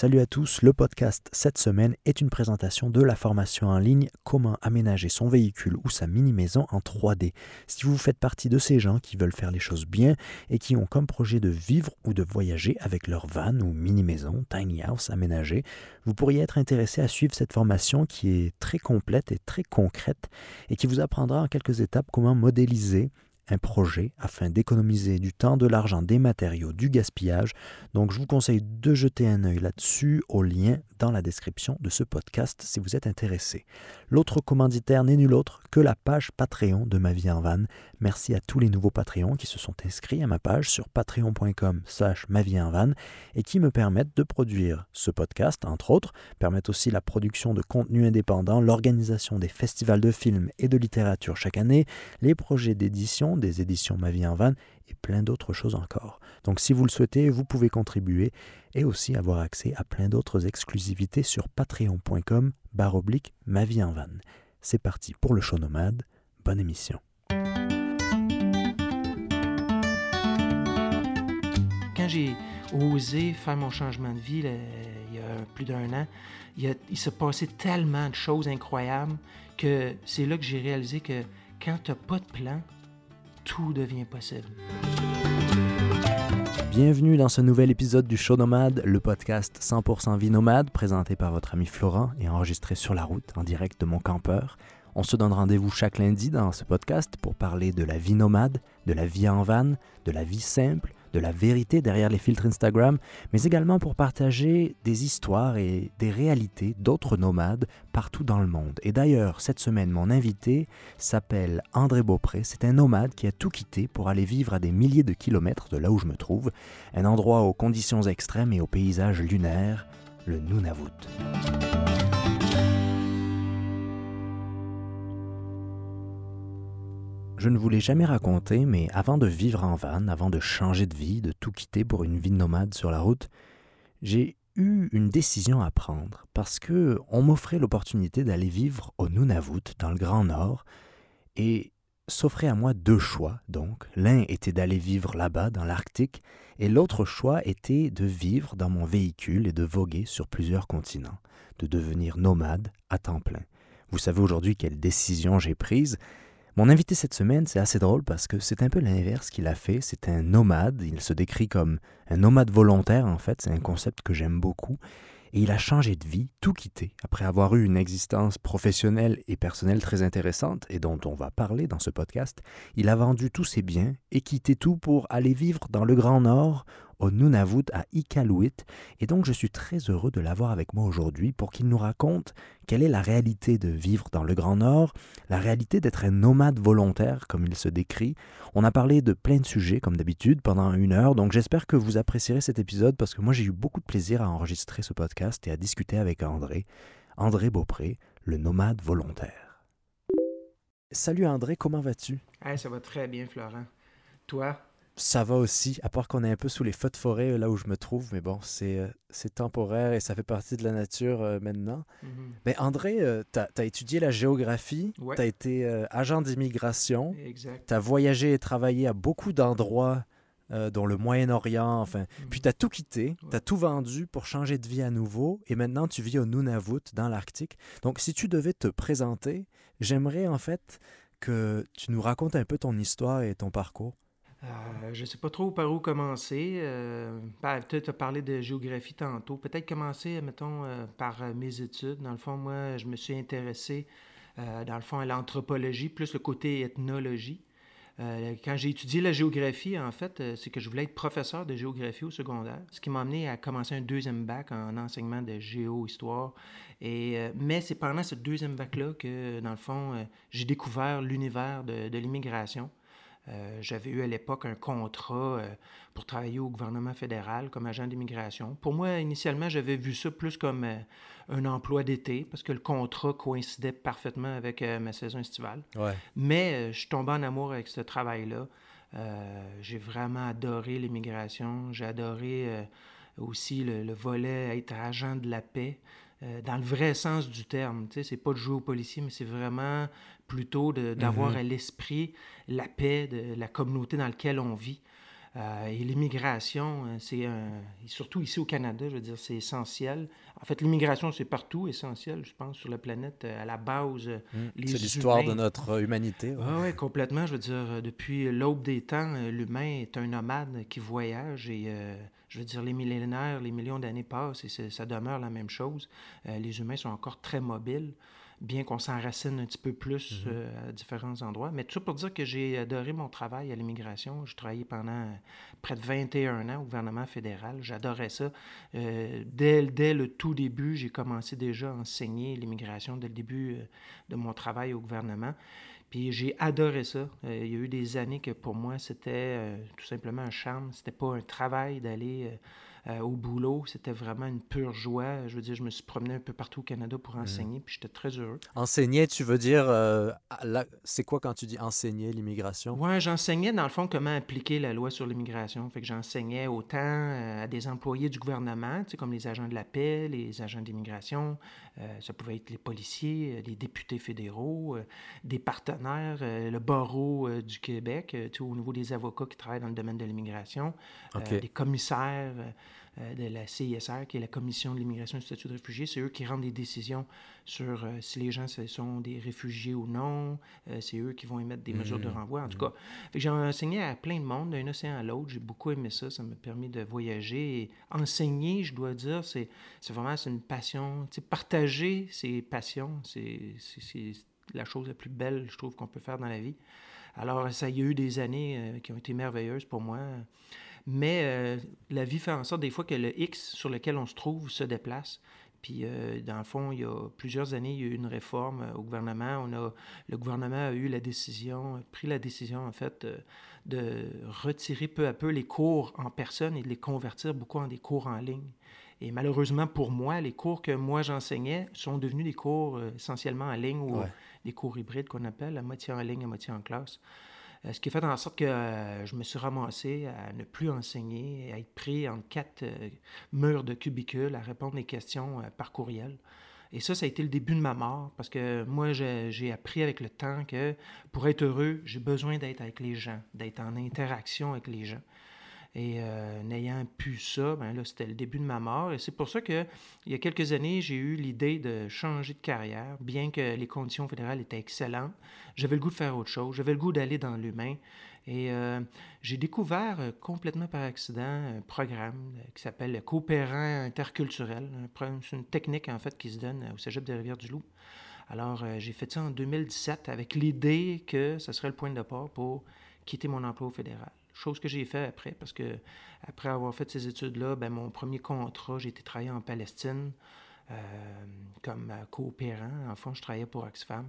Salut à tous, le podcast cette semaine est une présentation de la formation en ligne Comment aménager son véhicule ou sa mini-maison en 3D. Si vous faites partie de ces gens qui veulent faire les choses bien et qui ont comme projet de vivre ou de voyager avec leur van ou mini-maison, tiny house aménagée, vous pourriez être intéressé à suivre cette formation qui est très complète et très concrète et qui vous apprendra en quelques étapes comment modéliser un projet afin d'économiser du temps, de l'argent, des matériaux, du gaspillage. Donc je vous conseille de jeter un œil là-dessus au lien dans la description de ce podcast si vous êtes intéressé. L'autre commanditaire n'est nul autre que la page Patreon de Ma vie en van. Merci à tous les nouveaux Patreons qui se sont inscrits à ma page sur patreon.com slash ma vie en van et qui me permettent de produire ce podcast, entre autres, permettent aussi la production de contenu indépendant, l'organisation des festivals de films et de littérature chaque année, les projets d'édition des éditions Ma vie en van et plein d'autres choses encore. Donc si vous le souhaitez, vous pouvez contribuer et aussi avoir accès à plein d'autres exclusivités sur patreon.com oblique ma vie en van. C'est parti pour le show nomade. Bonne émission. Quand j'ai osé faire mon changement de vie il y a plus d'un an, il, il s'est passé tellement de choses incroyables que c'est là que j'ai réalisé que quand tu n'as pas de plan, tout devient possible. Bienvenue dans ce nouvel épisode du Show Nomade, le podcast 100% vie nomade présenté par votre ami Florent et enregistré sur la route en direct de mon campeur. On se donne rendez-vous chaque lundi dans ce podcast pour parler de la vie nomade, de la vie en van, de la vie simple, de la vérité derrière les filtres Instagram, mais également pour partager des histoires et des réalités d'autres nomades partout dans le monde. Et d'ailleurs, cette semaine, mon invité s'appelle André Beaupré. C'est un nomade qui a tout quitté pour aller vivre à des milliers de kilomètres de là où je me trouve, un endroit aux conditions extrêmes et aux paysages lunaires, le Nunavut. Je ne vous l'ai jamais raconté, mais avant de vivre en van, avant de changer de vie, de tout quitter pour une vie nomade sur la route, j'ai eu une décision à prendre parce que on m'offrait l'opportunité d'aller vivre au Nunavut, dans le Grand Nord, et s'offrait à moi deux choix. Donc, l'un était d'aller vivre là-bas, dans l'Arctique, et l'autre choix était de vivre dans mon véhicule et de voguer sur plusieurs continents, de devenir nomade à temps plein. Vous savez aujourd'hui quelle décision j'ai prise mon invité cette semaine, c'est assez drôle parce que c'est un peu l'inverse qu'il a fait. C'est un nomade. Il se décrit comme un nomade volontaire, en fait. C'est un concept que j'aime beaucoup. Et il a changé de vie, tout quitté, après avoir eu une existence professionnelle et personnelle très intéressante et dont on va parler dans ce podcast. Il a vendu tous ses biens et quitté tout pour aller vivre dans le Grand Nord, au Nunavut à Iqaluit. Et donc, je suis très heureux de l'avoir avec moi aujourd'hui pour qu'il nous raconte quelle est la réalité de vivre dans le Grand Nord, la réalité d'être un nomade volontaire, comme il se décrit. On a parlé de plein de sujets, comme d'habitude, pendant une heure. Donc, j'espère que vous apprécierez cet épisode parce que moi, j'ai eu beaucoup de plaisir à enregistrer ce podcast et à discuter avec André. André Beaupré, le nomade volontaire. Salut André, comment vas-tu? ça va très bien, Florent. Toi? Ça va aussi, à part qu'on est un peu sous les feux de forêt euh, là où je me trouve, mais bon, c'est, euh, c'est temporaire et ça fait partie de la nature euh, maintenant. Mhm. Mais André, tu as, étudié la géographie, tu as été agent d'immigration, tu as voyagé et travaillé à beaucoup d'endroits, dont le Moyen-Orient, enfin, mhm. puis tu as tout quitté, tu as tout vendu pour changer de vie à nouveau, et maintenant tu vis au Nunavut, dans l'Arctique. Donc si tu devais te présenter, j'aimerais en fait que tu nous racontes un peu ton histoire et ton parcours. Euh, je ne sais pas trop par où commencer. Euh, ben, tu as parlé de géographie tantôt. Peut-être commencer, mettons, euh, par mes études. Dans le fond, moi, je me suis intéressé, dans le fond, à l'anthropologie, plus le côté ethnologie. quand j'ai étudié la géographie, en fait, c'est que je voulais être professeur de géographie au secondaire, ce qui m'a amené à commencer un deuxième bac en enseignement de géo-histoire. Mais c'est pendant ce deuxième bac-là que, dans le fond, j'ai découvert l'univers de l'immigration. Euh, j'avais eu à l'époque un contrat euh, pour travailler au gouvernement fédéral comme agent d'immigration. Pour moi, initialement, j'avais vu ça plus comme euh, un emploi d'été parce que le contrat coïncidait parfaitement avec ma saison estivale. Mais je suis tombé en amour avec ce travail-là. j'ai vraiment adoré l'immigration. J'ai adoré aussi le, le, volet être agent de la paix. dans le vrai sens du terme. Tu sais, c'est pas de jouer aux policiers, mais c'est vraiment plutôt d'avoir mhm. à l'esprit la paix de la communauté dans laquelle on vit. Euh, et l'immigration, euh, c'est surtout ici au Canada, je veux dire, c'est essentiel. En fait, l'immigration, c'est partout essentiel, je pense, sur la planète, à la base. Mmh. C'est l'histoire de notre humanité. Oui, ouais, complètement. Je veux dire, depuis l'aube des temps, l'humain est un nomade qui voyage et, je veux dire, les millénaires, les millions d'années passent et ça demeure la même chose. les humains sont encore très mobiles bien qu'on s'enracine un petit peu plus mhm. euh, à différents endroits. Mais tout ça pour dire que j'ai adoré mon travail à l'immigration. J'ai travaillé pendant près de 21 ans au gouvernement fédéral. J'adorais ça. Euh, dès, dès, le tout début, j'ai commencé déjà à enseigner l'immigration dès le début euh, de mon travail au gouvernement. Puis j'ai adoré ça. il y a eu des années que pour moi, c'était tout simplement un charme. C'était pas un travail d'aller euh, au boulot. C'était vraiment une pure joie. Je veux dire, je me suis promené un peu partout au Canada pour mm. enseigner, puis j'étais très heureux. Enseigner, tu veux dire, euh, c'est quoi quand tu dis enseigner l'immigration? Oui, j'enseignais dans le fond comment appliquer la loi sur l'immigration. Fait que j'enseignais autant euh, à des employés du gouvernement, tu sais, comme les agents de la paix, les agents d'immigration, ça pouvait être les policiers, les députés fédéraux, des partenaires, le barreau du Québec, tu sais, au niveau des avocats qui travaillent dans le domaine de l'immigration, des commissaires. Euh, de la CISR, qui est la Commission de l'immigration et du statut de réfugié. C'est eux qui rendent des décisions sur euh, si les gens sont des réfugiés ou non. Euh, c'est eux qui vont émettre des mesures de mmh. renvoi. En tout mmh. cas, j'ai enseigné à plein de monde, d'un océan à l'autre. J'ai beaucoup aimé ça. Ça m'a permis de voyager. Et enseigner, je dois dire, c'est vraiment une passion. partager ses passions, c'est la chose la plus belle, je trouve, qu'on peut faire dans la vie. Alors, ça y a eu des années qui ont été merveilleuses pour moi. Mais euh, la vie fait en sorte des fois que le X sur lequel on se trouve se déplace. Puis, euh, dans le fond, il y a plusieurs années, il y a eu une réforme euh, au gouvernement. On a, le gouvernement a eu la décision, pris la décision, en fait, de retirer peu à peu les cours en personne et de les convertir beaucoup en des cours en ligne. Et malheureusement pour moi, les cours que moi j'enseignais sont devenus des cours essentiellement en ligne ou des cours hybrides qu'on appelle, à moitié en ligne, à moitié en classe. Euh, ce qui a fait en sorte que euh, je me suis ramassé à ne plus enseigner, à être pris en quatre euh, murs de cubicules, à répondre aux questions par courriel. Et ça, ça a été le début de ma mort, parce que moi, j'ai appris avec le temps que pour être heureux, j'ai besoin d'être avec les gens, d'être en interaction avec les gens. Et euh, n'ayant pu ça, ben là, c'était le début de ma mort. Et c'est pour ça qu'il y a quelques années, j'ai eu l'idée de changer de carrière, bien que les conditions fédérales étaient excellentes. J'avais le goût de faire autre chose. J'avais le goût d'aller dans l'humain. Et euh, j'ai découvert euh, complètement par accident un programme qui s'appelle Coopérant interculturel. C'est une technique, en fait, qui se donne au cégep de Rivière-du-Loup. Alors, j'ai fait ça en 2017 avec l'idée que ce serait le point de départ pour quitter mon emploi au fédéral. Chose que j'ai fait après, parce que après avoir fait ces études-là, ben, mon premier contrat, j'ai été travailler en Palestine euh, comme coopérant. En fond, je travaillais pour Oxfam.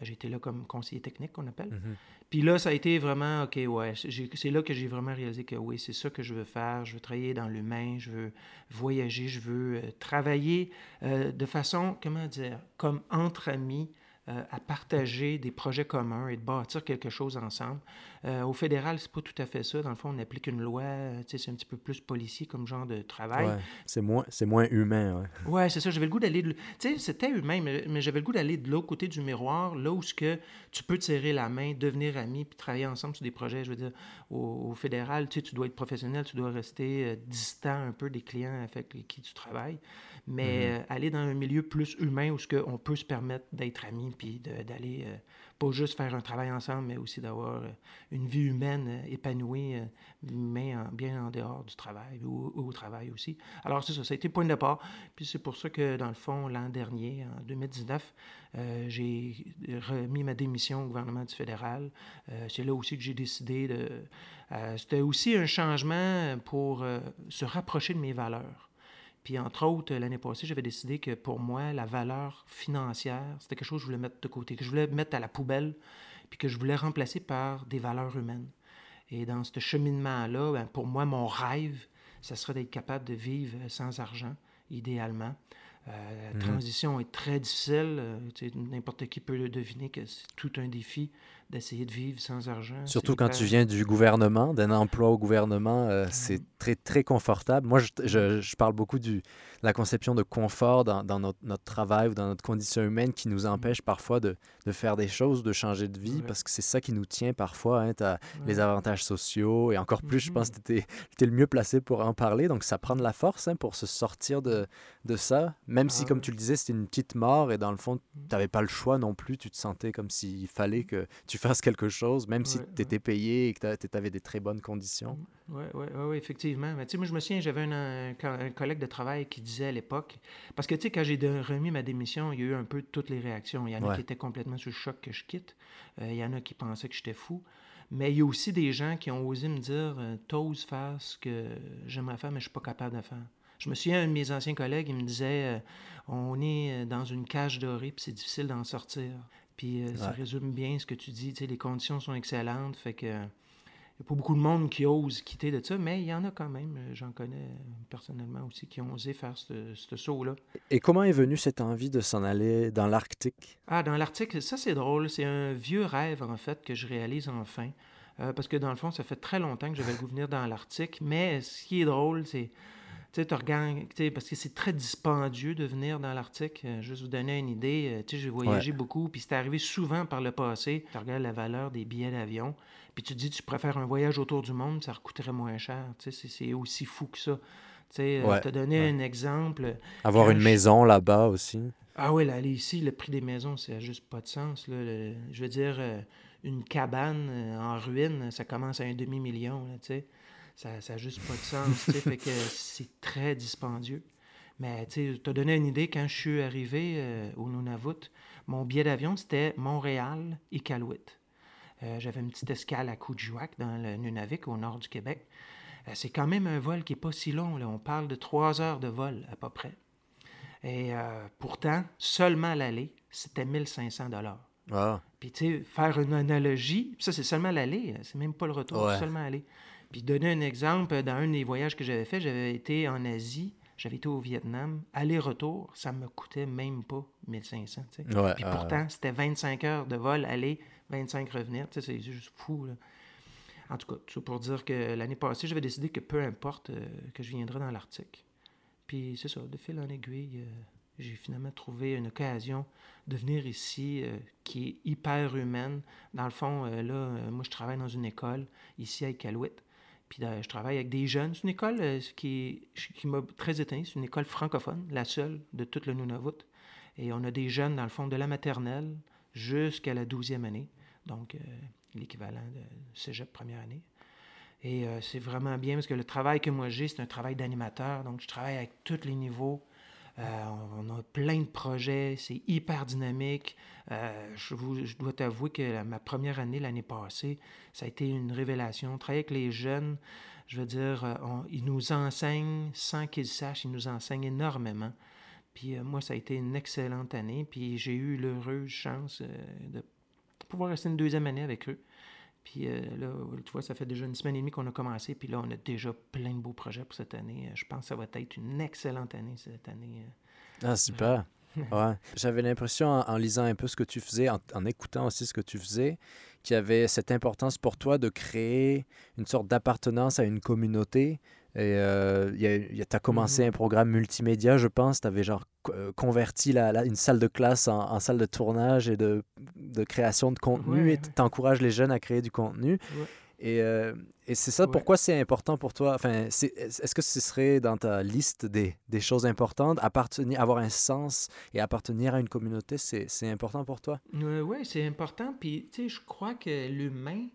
J'étais là comme conseiller technique, qu'on appelle. Mm-hmm. Puis là, ça a été vraiment, OK, ouais, c'est là que j'ai vraiment réalisé que oui, c'est ça que je veux faire. Je veux travailler dans l'humain, je veux voyager, je veux euh, travailler euh, de façon, comment dire, comme entre amis, euh, à partager des projets communs et de bâtir quelque chose ensemble. Euh, au fédéral, c'est pas tout à fait ça. Dans le fond, on applique une loi, euh, c'est un petit peu plus policier comme genre de travail. Ouais, c'est moins, c'est moins humain. Ouais, ouais c'est ça. J'avais le goût d'aller... Tu sais, c'était humain, mais, j'avais le goût d'aller de l'autre côté du miroir, là où ce que tu peux te serrer la main, devenir ami, puis travailler ensemble sur des projets. Je veux dire, au, fédéral, tu sais, tu dois être professionnel, tu dois rester distant un peu des clients avec qui tu travailles mais mm-hmm. aller dans un milieu plus humain où ce que on peut se permettre d'être amis puis d'aller euh, pas juste faire un travail ensemble, mais aussi d'avoir euh, une vie humaine euh, épanouie, mais bien en dehors du travail ou, au travail aussi. Alors c'est ça, ça a été le point de départ. Puis c'est pour ça que dans le fond, l'an dernier, en 2019, j'ai remis ma démission au gouvernement du fédéral. c'est là aussi que j'ai décidé de... C'était aussi un changement pour se rapprocher de mes valeurs. Puis, entre autres, l'année passée, j'avais décidé que pour moi, la valeur financière, c'était quelque chose que je voulais mettre de côté, que je voulais mettre à la poubelle, puis que je voulais remplacer par des valeurs humaines. Et dans ce cheminement-là, ben, pour moi, mon rêve, ce serait d'être capable de vivre sans argent, idéalement. la mhm. transition est très difficile. N'importe qui peut le deviner que c'est tout un défi d'essayer de vivre sans argent. Surtout quand tu viens du gouvernement, d'un emploi au gouvernement, euh, c'est très, très confortable. Moi, je, je, je, parle beaucoup du, de la conception de confort dans, dans notre, notre, travail ou dans notre condition humaine qui nous empêche parfois de, de faire des choses, de changer de vie, parce que c'est ça qui nous tient parfois. Hein, tu as les avantages sociaux et encore plus, je pense que tu étais, le mieux placé pour en parler. Donc, ça prend de la force hein, pour se sortir de, de ça, même si, comme tu le disais, c'était une petite mort et dans le fond, tu n'avais pas le choix non plus. Tu te sentais comme s'il fallait que tu fasses quelque chose, même si tu étais payé et que tu avais des très bonnes conditions. Oui, oui, oui, effectivement. Mais, moi, je me souviens, j'avais un, un, collègue de travail qui disait à l'époque, parce que tu sais, quand j'ai remis ma démission, il y a eu un peu toutes les réactions. Il y en a qui étaient complètement sous le choc que je quitte. Euh, il y en a qui pensaient que j'étais fou. Mais il y a aussi des gens qui ont osé me dire euh, T'oses faire ce que j'aimerais faire, mais je ne suis pas capable de faire. Je me souviens, un de mes anciens collègues, il me disait euh, On est dans une cage dorée, puis c'est difficile d'en sortir. Puis euh, ça résume bien ce que tu dis. les conditions sont excellentes. Fait que. Il n'y a pas beaucoup de monde qui ose quitter de ça, mais il y en a quand même. Euh, j'en connais euh, personnellement aussi qui ont osé faire ce, saut-là. Et comment est venue cette envie de s'en aller dans l'Arctique? Ah, dans l'Arctique, ça c'est drôle. C'est un vieux rêve, en fait, que je réalise enfin. parce que dans le fond, ça fait très longtemps que je vais venir dans l'Arctique. Mais ce qui est drôle, c'est tu sais, parce que c'est très dispendieux de venir dans l'Arctique. Euh, juste vous donner une idée, euh, tu sais, j'ai voyagé beaucoup, puis c'est arrivé souvent par le passé. Tu regardes la valeur des billets d'avion, puis tu te dis, tu préfères un voyage autour du monde, ça coûterait moins cher. Tu sais, c'est aussi fou que ça. Tu sais, euh, te donner un exemple. Avoir une maison là-bas aussi. Ah oui, là, ici, le prix des maisons, ça n'a juste pas de sens. Là. je veux dire, une cabane en ruine, ça commence à un demi-million, tu sais ça n'a juste pas de sens. fait que c'est très dispendieux. Mais tu as donné une idée, quand je suis arrivé euh, au Nunavut, mon billet d'avion, c'était Montréal-Iqaluit. Euh, J'avais une petite escale à Coudjouac, dans le Nunavik, au nord du Québec. Euh, c'est quand même un vol qui n'est pas si long. Là. On parle de trois heures de vol, à peu près. Et euh, pourtant, seulement l'aller, c'était 1500 dollars. Ah. Puis, tu sais, faire une analogie, ça, c'est seulement l'aller, c'est même pas le retour, seulement aller. Puis donner un exemple, dans un des voyages que j'avais fait, j'avais été en Asie, j'avais été au Vietnam. Aller-retour, ça me coûtait même pas 1500. Puis pourtant, c'était 25 heures de vol, aller, 25 revenir. C'est juste fou. En tout cas, tout pour dire que l'année passée, j'avais décidé que peu importe euh, que je viendrais dans l'Arctique. Puis c'est ça, de fil en aiguille, euh, j'ai finalement trouvé une occasion de venir ici euh, qui est hyper humaine. Dans le fond, là, moi, je travaille dans une école ici à Iqaluit. Puis je travaille avec des jeunes. C'est une école euh, qui, qui m'a très étonné. C'est une école francophone, la seule de toute le Nunavut. Et on a des jeunes, dans le fond, de la maternelle jusqu'à la douzième année. Donc, euh, l'équivalent de cégep première année. Et euh, c'est vraiment bien parce que le travail que moi j'ai, c'est un travail d'animateur. Donc, je travaille avec tous les niveaux. Euh, on a plein de projets, c'est hyper dynamique. Euh, je, je, dois t'avouer que ma première année, l'année passée, ça a été une révélation. Travailler avec les jeunes, je veux dire, euh, ils nous enseignent sans qu'ils sachent, ils nous enseignent énormément. Puis moi, ça a été une excellente année. Puis j'ai eu l'heureuse chance de pouvoir rester une deuxième année avec eux. Puis euh, là, tu vois, ça fait déjà une semaine et demie qu'on a commencé, puis là, on a déjà plein de beaux projets pour cette année. Je pense que ça va être une excellente année cette année. Euh. Ah, super. Ouais. J'avais l'impression, en, lisant un peu ce que tu faisais, en, écoutant aussi ce que tu faisais, qu'il y avait cette importance pour toi de créer une sorte d'appartenance à une communauté, et euh, tu as commencé mm-hmm. un programme multimédia, je pense. Tu avais genre euh, converti la, une salle de classe en, salle de tournage et de, de création de contenu et tu encourages les jeunes à créer du contenu. Et, euh, et c'est ça, pourquoi c'est important pour toi? Enfin, est-ce que ce serait dans ta liste des, des, choses importantes? Appartenir, avoir un sens et appartenir à une communauté, c'est important pour toi? oui, c'est important. Puis, tu sais, je crois que l'humain,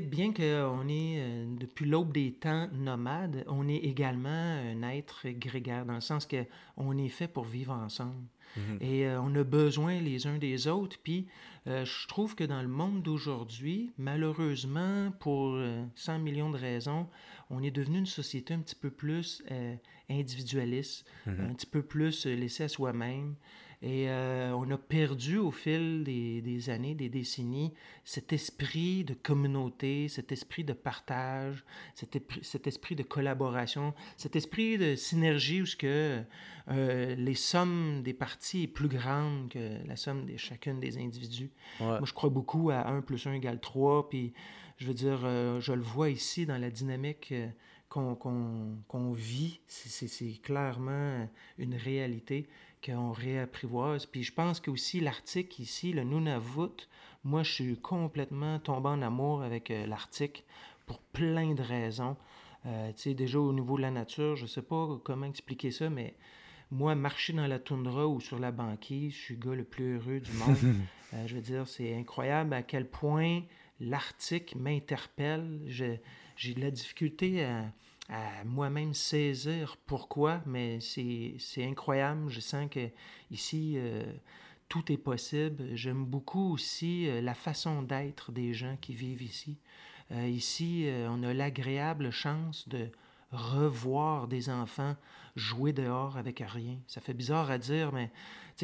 bien qu'on est, euh, depuis l'aube des temps, nomade, on est également un être grégaire, dans le sens qu'on est fait pour vivre ensemble. Mhm. Et euh, on a besoin les uns des autres. Puis euh, je trouve que dans le monde d'aujourd'hui, malheureusement, pour 100 millions de raisons, on est devenu une société un petit peu plus individualiste, mhm. un petit peu plus laissée à soi-même. Et euh, on a perdu au fil des, années, des décennies, cet esprit de communauté, cet esprit de partage, cet, esprit de collaboration, cet esprit de synergie où ce que, euh, les sommes des parties est plus grande que la somme de chacune des individus. Moi, je crois beaucoup à 1 plus 1 égale 3, puis je veux dire, euh, je le vois ici dans la dynamique qu'on vit, c'est clairement une réalité qu'on réapprivoise. Puis je pense que aussi l'article ici, le Nunavut, moi je suis complètement tombé en amour avec euh, l'article pour plein de raisons. Euh, tu sais, déjà au niveau de la nature, je sais pas comment expliquer ça, mais moi, marcher dans la toundra ou sur la banquise, je suis le gars le plus heureux du monde. Euh, je veux dire, c'est incroyable à quel point l'article m'interpelle. J'ai de la difficulté à, moi-même saisir pourquoi, mais c'est incroyable. Je sens que ici, euh, tout est possible. J'aime beaucoup aussi euh, la façon d'être des gens qui vivent ici. Euh, ici, on a l'agréable chance de revoir des enfants jouer dehors avec rien. Ça fait bizarre à dire, mais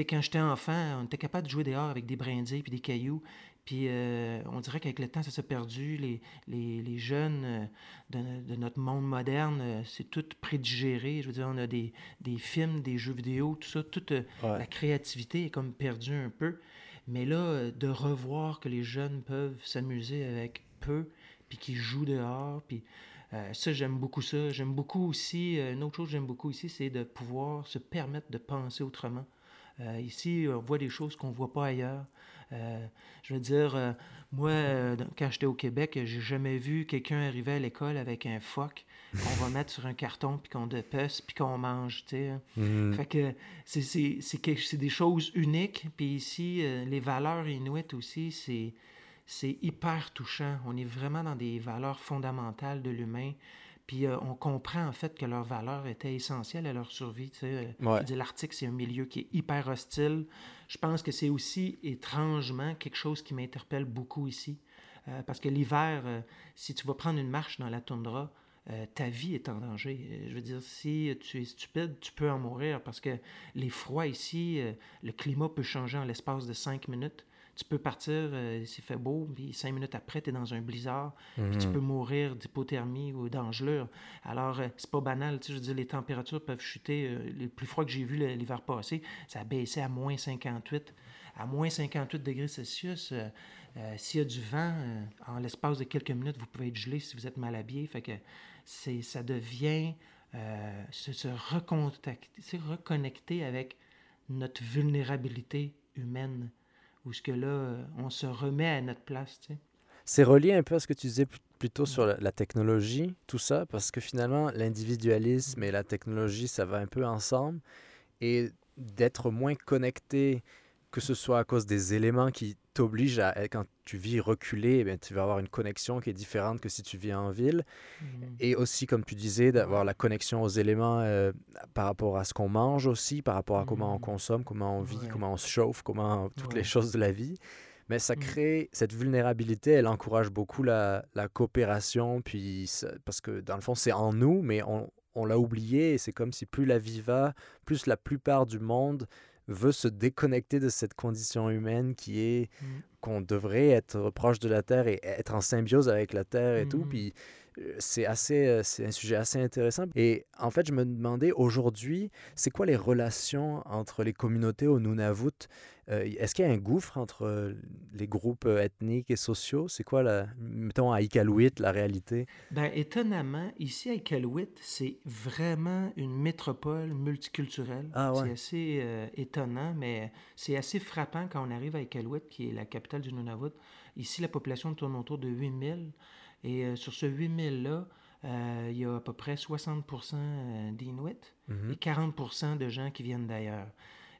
quand j'étais enfant, on était capable de jouer dehors avec des brindilles puis des cailloux. Puis euh, on dirait qu'avec le temps, ça s'est perdu. Les, les, les jeunes euh, de, de, notre monde moderne, euh, c'est tout prédigéré. Je veux dire, on a des, des films, des jeux vidéo, tout ça. Toute la créativité est comme perdue un peu. Mais là, de revoir que les jeunes peuvent s'amuser avec peu, puis qu'ils jouent dehors, puis ça, j'aime beaucoup ça. J'aime beaucoup aussi, une autre chose que j'aime beaucoup ici, c'est de pouvoir se permettre de penser autrement. ici, on voit des choses qu'on ne voit pas ailleurs. Euh, je veux dire, euh, moi, euh, quand j'étais au Québec, j'ai jamais vu quelqu'un arriver à l'école avec un phoque qu'on va mettre sur un carton, puis qu'on dépece, puis qu'on mange, tu sais. Hein. Mm-hmm. Fait que c'est des choses uniques. Puis ici, les valeurs inuites aussi, c'est c'est hyper touchant. On est vraiment dans des valeurs fondamentales de l'humain. Puis on comprend en fait que leurs valeurs étaient essentielles à leur survie. Tu sais. L'Arctique, c'est un milieu qui est hyper hostile je pense que c'est aussi étrangement quelque chose qui m'interpelle beaucoup ici. Euh, parce que l'hiver, euh, si tu vas prendre une marche dans la toundra, euh, ta vie est en danger. Je veux dire, si tu es stupide, tu peux en mourir parce que les froids ici, le climat peut changer en l'espace de cinq minutes tu peux partir, euh, s'il fait beau, puis cinq minutes après, tu es dans un blizzard, puis tu mhm. peux mourir d'hypothermie ou d'engelure. Alors, euh, c'est pas banal, tu sais, je veux dire, les températures peuvent chuter. Euh, le plus froid que j'ai vu l'hiver passé, ça a baissé à moins 58. À moins 58 degrés Celsius, s'il y a du vent, en l'espace de quelques minutes, vous pouvez être gelé si vous êtes mal habillé. Fait que ça devient se, se reconnecter avec notre vulnérabilité humaine où ce que là, euh, on se remet à notre place. Tu sais. C'est relié un peu à ce que tu disais plutôt sur la, technologie, tout ça, parce que finalement, l'individualisme et la technologie, ça va un peu ensemble. Et d'être moins connecté que ce soit à cause des éléments qui t'obligent à, quand tu vis reculé, eh tu vas avoir une connexion qui est différente que si tu vis en ville. Mmh. Et aussi, comme tu disais, d'avoir la connexion aux éléments euh, par rapport à ce qu'on mange aussi, par rapport à comment on mmh. consomme, comment on vit, comment on se chauffe, comment toutes les choses de la vie. Mais ça mmh. crée cette vulnérabilité, elle encourage beaucoup la, la coopération, puis parce que dans le fond, c'est en nous, mais on, on l'a oublié, et c'est comme si plus la vie va, plus la plupart du monde veut se déconnecter de cette condition humaine qui est mmh. qu'on devrait être proche de la Terre et être en symbiose avec la Terre et tout. Mmh. Puis c'est assez, euh, c'est un sujet assez intéressant. Et en fait, je me demandais aujourd'hui, c'est quoi les relations entre les communautés au Nunavut? Euh, Est-ce qu'il y a un gouffre entre les groupes ethniques et sociaux? C'est quoi, la, mettons, à Iqaluit, la réalité? Ben, Étonnamment, ici à Iqaluit, c'est vraiment une métropole multiculturelle. Ah, c'est assez étonnant, mais c'est assez frappant quand on arrive à Iqaluit, qui est la capitale du Nunavut. Ici, la population tourne autour de 8000. Et euh, sur ce 8000-là, euh, il y a à peu près 60% euh, d'Inuits mhm. et 40% de gens qui viennent d'ailleurs.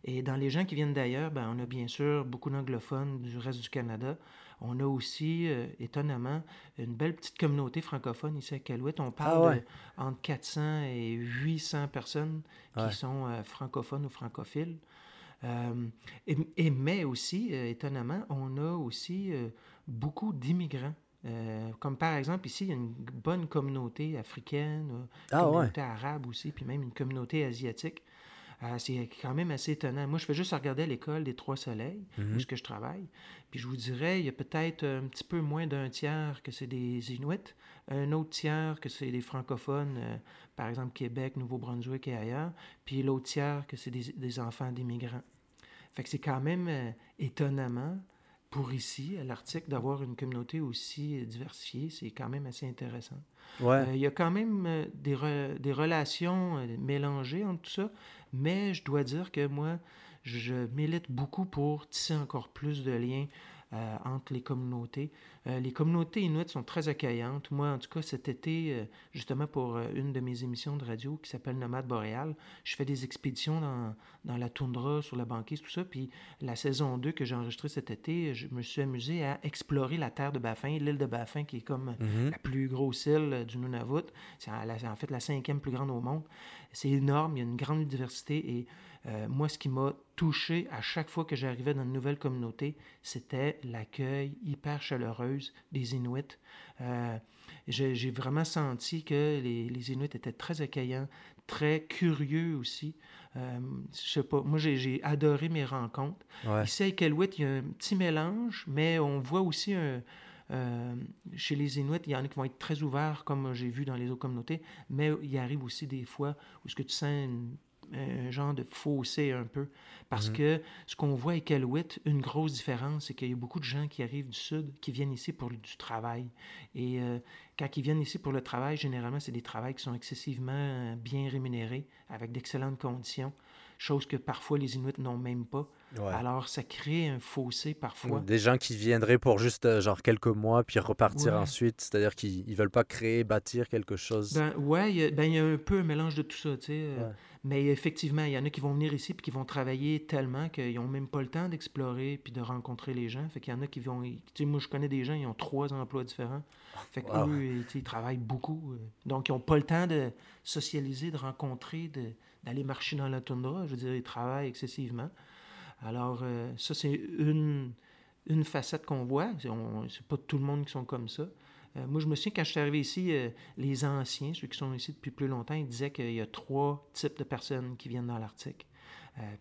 Et dans les gens qui viennent d'ailleurs, ben, on a bien sûr beaucoup d'anglophones du reste du Canada. On a aussi, étonnamment, une belle petite communauté francophone ici à Calouette. On parle ah entre 400 et 800 personnes qui sont francophones ou francophiles. et, mais aussi, étonnamment, on a aussi beaucoup d'immigrants euh, comme par exemple, ici, il y a une bonne communauté africaine, une ah, communauté arabe aussi, puis même une communauté asiatique. Euh, c'est quand même assez étonnant. Moi, je fais juste regarder l'école des Trois Soleils, Mhm. où ce que je travaille. Puis je vous dirais, il y a peut-être un petit peu moins d'un tiers que c'est des Inuits, un autre tiers que c'est des francophones, euh, par exemple Québec, Nouveau-Brunswick et ailleurs, puis l'autre tiers que c'est des, des enfants d'immigrants. Fait que c'est quand même euh, étonnamment, pour ici, à l'Arctique, d'avoir une communauté aussi euh, diversifiée. C'est quand même assez intéressant. Ouais. Euh, il y a quand même euh, des, re- des relations mélangées entre tout ça, mais je dois dire que moi, je, je milite beaucoup pour tisser encore plus de liens euh, entre les communautés. Euh, les communautés inuites sont très accueillantes. Moi, en tout cas, cet été, euh, justement pour une de mes émissions de radio qui s'appelle Nomade Boréal, je fais des expéditions dans, dans la toundra, sur la banquise, tout ça. Puis la saison 2 que j'ai enregistrée cet été, je me suis amusé à explorer la terre de Baffin, l'île de Baffin, qui est comme Mhm. la plus grosse île du Nunavut. C'est en fait la cinquième plus grande au monde. C'est énorme, il y a une grande diversité et euh, moi, ce qui m'a touché à chaque fois que j'arrivais dans une nouvelle communauté, c'était l'accueil hyper chaleureuse des Inuits. Euh, j'ai vraiment senti que les, les Inuits étaient très accueillants, très curieux aussi. Euh, je sais pas, moi j'ai j'ai adoré mes rencontres. Ouais. Ici à Iqaluit, il y a un petit mélange, mais on voit aussi un, euh, chez les Inuits, il y en a qui vont être très ouverts, comme j'ai vu dans les autres communautés, mais il arrive aussi des fois où ce que tu sens une- un genre de fossé un peu. Parce Mhm. que ce qu'on voit à Iqaluit, une grosse différence, c'est qu'il y a beaucoup de gens qui arrivent du Sud qui viennent ici pour du travail. Et euh, quand ils viennent ici pour le travail, généralement, c'est des travails qui sont excessivement euh, bien rémunérés, avec d'excellentes conditions, chose que parfois les Inuits n'ont même pas. Ouais. Alors, ça crée un fossé parfois. Des gens qui viendraient pour juste euh, genre quelques mois puis repartir Ouais. ensuite, c'est-à-dire qu'ils ils veulent pas créer, bâtir quelque chose. Ben, ouais, il y, a, ben, il y a un peu un mélange de tout ça, tu sais. euh. Mais effectivement, il y en a qui vont venir ici puis qui vont travailler tellement qu'ils n'ont même pas le temps d'explorer puis de rencontrer les gens. Fait qu'il y en a qui vont... Tu sais, moi, je connais des gens, ils ont trois emplois différents. Fait qu'eux, Wow. ils travaillent beaucoup. euh. Donc, ils n'ont pas le temps de socialiser, de rencontrer, de- d'aller marcher dans la toundra. Je veux dire, ils travaillent excessivement. Alors, euh, ça, c'est une, une facette qu'on voit. C'est pas tout le monde qui sont comme ça. Euh, moi, je me souviens, quand je suis arrivé ici, euh, les anciens, ceux qui sont ici depuis plus longtemps, ils disaient qu'il y a trois types de personnes qui viennent dans l'Arctique.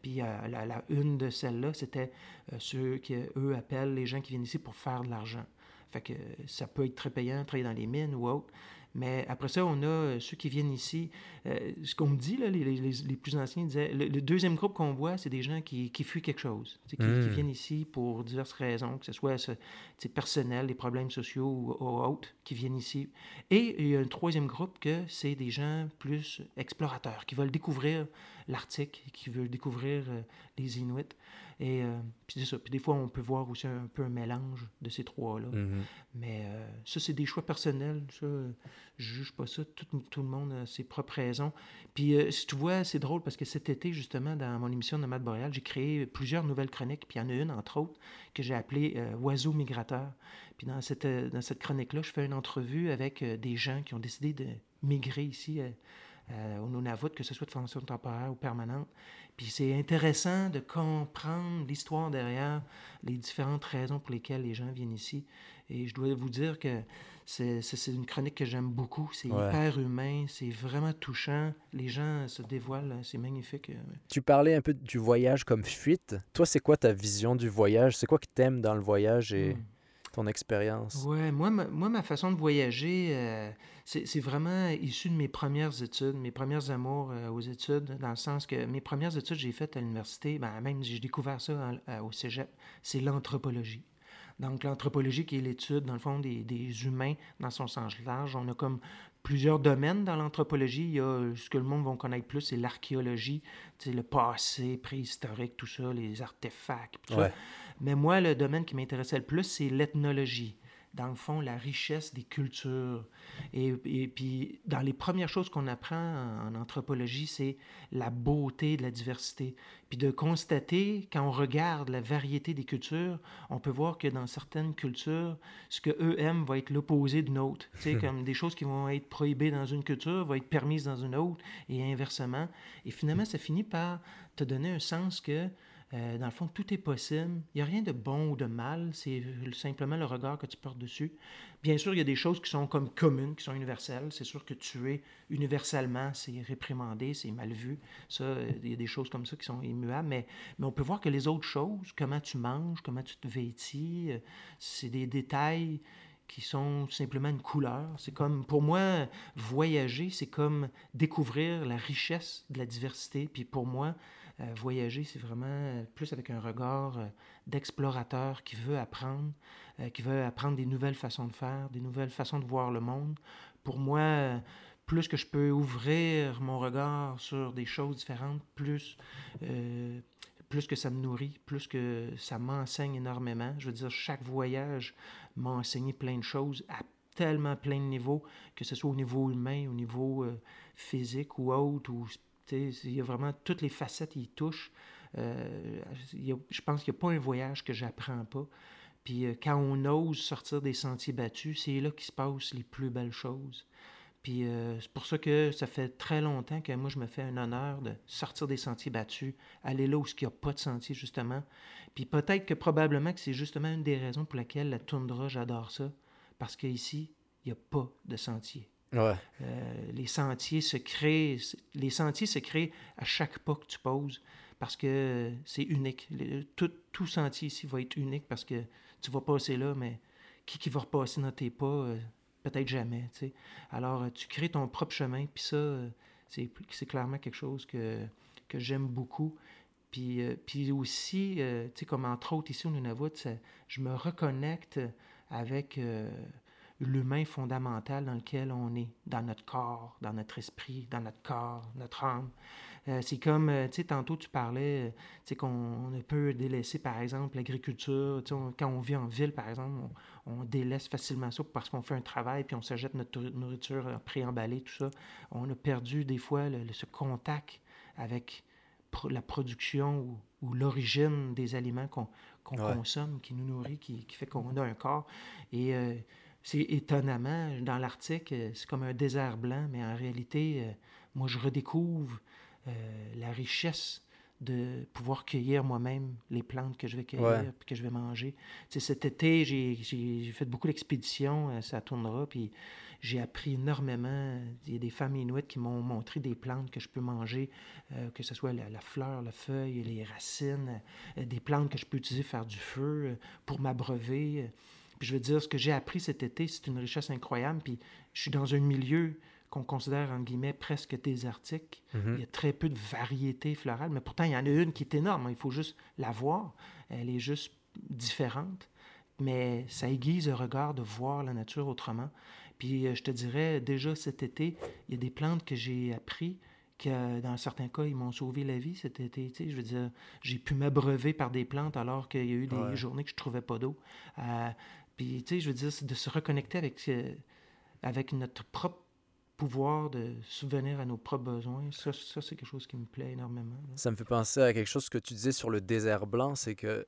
Puis la, une de celles-là, c'était ceux qui, eux, appellent les gens qui viennent ici pour faire de l'argent. Fait que ça peut être très payant, travailler dans les mines ou autre. Mais après ça, on a euh, ceux qui viennent ici. euh, ce qu'on me dit, là, les, les- les plus anciens disaient, le, le deuxième groupe qu'on voit, c'est des gens qui, qui fuient quelque chose, qui, qui Mm. viennent ici pour diverses raisons, que ce soit personnel, des problèmes sociaux ou, ou autres, qui viennent ici. Et il y a un troisième groupe que c'est des gens plus explorateurs, qui veulent découvrir l'Arctique, qui veulent découvrir euh, les Inuits. Et euh, puis c'est ça. Puis des fois, on peut voir aussi un, peu un mélange de ces trois-là. Mhm. Mais euh, ça, c'est des choix personnels. Ça, je juge pas ça. Tout, tout le monde a ses propres raisons. Puis, euh, si tu vois, c'est drôle parce que cet été, justement, dans mon émission de Nomade Boréal, j'ai créé plusieurs nouvelles chroniques. Puis, il y en a une, entre autres, que j'ai appelée Oiseaux migrateurs. Puis, dans cette, dans cette chronique-là, je fais une entrevue avec des gens qui ont décidé de migrer ici euh, au Nunavut, que ce soit de façon temporaire ou permanente. Puis c'est intéressant de comprendre l'histoire derrière les différentes raisons pour lesquelles les gens viennent ici. Et je dois vous dire que c'est une chronique que j'aime beaucoup. C'est Ouais. hyper humain, c'est vraiment touchant. Les gens se dévoilent, c'est magnifique. Tu parlais un peu du voyage comme fuite. Toi, c'est quoi ta vision du voyage? C'est quoi que t'aimes dans le voyage et Hmm. Ton expérience? Ouais, moi, ma, moi, ma façon de voyager, euh, c'est vraiment issu de mes premières études, mes premières amours euh, aux études, dans le sens que mes premières études, j'ai faites à l'université, ben, même j'ai découvert ça en- euh, au cégep, c'est l'anthropologie. Donc, l'anthropologie qui est l'étude, dans le fond, des, des humains dans son sens large. On a comme plusieurs domaines dans l'anthropologie. Il y a ce que le monde va connaître plus, c'est l'archéologie, le passé préhistorique, tout ça, les artefacts, tout ça. Mais moi, le domaine qui m'intéressait le plus, c'est l'ethnologie. Dans le fond, la richesse des cultures. Et, et puis, dans les premières choses qu'on apprend en, en anthropologie, c'est la beauté de la diversité. Puis de constater, quand on regarde la variété des cultures, on peut voir que dans certaines cultures, ce que eux aiment va être l'opposé d'une autre. Tu sais, comme des choses qui vont être prohibées dans une culture vont être permises dans une autre, et inversement. Et finalement, ça finit par te donner un sens que Euh, dans le fond, tout est possible. Il n'y a rien de bon ou de mal. C'est simplement le regard que tu portes dessus. Bien sûr, il y a des choses qui sont comme communes, qui sont universelles. C'est sûr que tuer universellement, c'est réprimandé, c'est mal vu. Ça, euh, il y a des choses comme ça qui sont immuables. Mais, on peut voir que les autres choses, comment tu manges, comment tu te vêtis, euh, c'est des détails qui sont simplement une couleur. C'est comme, pour moi, voyager, c'est comme découvrir la richesse de la diversité. Puis pour moi, euh, voyager, c'est vraiment plus avec un regard euh, d'explorateur qui veut apprendre, euh, qui veut apprendre des nouvelles façons de faire, des nouvelles façons de voir le monde. Pour moi, plus que je peux ouvrir mon regard sur des choses différentes, plus, plus que ça me nourrit, plus que ça m'enseigne énormément. Je veux dire, chaque voyage m'a enseigné plein de choses à tellement plein de niveaux, que ce soit au niveau humain, au niveau physique ou autre, ou il y a vraiment toutes les facettes, il touche. Euh, je pense qu'il n'y a pas un voyage que j'apprends pas. Puis euh, quand on ose sortir des sentiers battus, c'est là qu'il se passe les plus belles choses. Puis euh, c'est pour ça que ça fait très longtemps que moi, je me fais un honneur de sortir des sentiers battus, aller là où il n'y a pas de sentier, justement. Puis peut-être que probablement que c'est justement une des raisons pour laquelle la toundra, j'adore ça. Parce qu'ici, il n'y a pas de sentier. Euh, les sentiers se créent, les sentiers se créent à chaque pas que tu poses parce que c'est unique. tout, tout, sentier ici va être unique parce que tu vas passer là, mais qui, qui va repasser dans tes pas, euh, peut-être jamais. Alors, euh, tu crées ton propre chemin, puis ça, c'est, clairement quelque chose que, que j'aime beaucoup. Puis, puis aussi, tu sais, comme entre autres ici au Nunavut, je me reconnecte avec l'humain fondamental dans lequel on est, dans notre corps, dans notre esprit, dans notre corps, notre âme. Euh, c'est comme, euh, tu sais, tantôt tu parlais, euh, tu sais, qu'on peut délaisser, par exemple, l'agriculture. Tu sais, quand on vit en ville, par exemple, on, délaisse facilement ça parce qu'on fait un travail puis on s'achète notre nourriture préemballée, tout ça. On a perdu des fois ce contact avec la production ou, l'origine des aliments qu'on consomme, qui nous nourrit, qui, qui fait qu'on a un corps. Et c'est étonnamment, dans l'article, c'est comme un désert blanc, mais en réalité, euh, moi, je redécouvre euh, la richesse de pouvoir cueillir moi-même les plantes que je vais cueillir et que je vais manger. cet été, j'ai fait beaucoup d'expéditions, euh, ça tournera, puis j'ai appris énormément. Il y a des femmes inuites qui m'ont montré des plantes que je peux manger, que ce soit la, fleur, la feuille, les racines, des plantes que je peux utiliser pour faire du feu, pour m'abreuver. Puis je veux dire, ce que j'ai appris cet été, c'est une richesse incroyable. Puis je suis dans un milieu qu'on considère, en guillemets, presque désertique. Mhm. Il y a très peu de variétés florales, mais pourtant, il y en a une qui est énorme. Il faut juste la voir. Elle est juste différente. Mais ça aiguise le regard de voir la nature autrement. Puis euh, je te dirais, déjà cet été, il y a des plantes que j'ai appris que dans certains cas, ils m'ont sauvé la vie cet été. Je veux dire, j'ai pu m'abreuver par des plantes alors qu'il y a eu des journées que je ne trouvais pas d'eau. Euh, puis, tu sais, je veux dire, de se reconnecter avec, euh, avec notre propre pouvoir de subvenir à nos propres besoins, ça, ça c'est quelque chose qui me plaît énormément. Ça me fait penser à quelque chose que tu disais sur le désert blanc, c'est que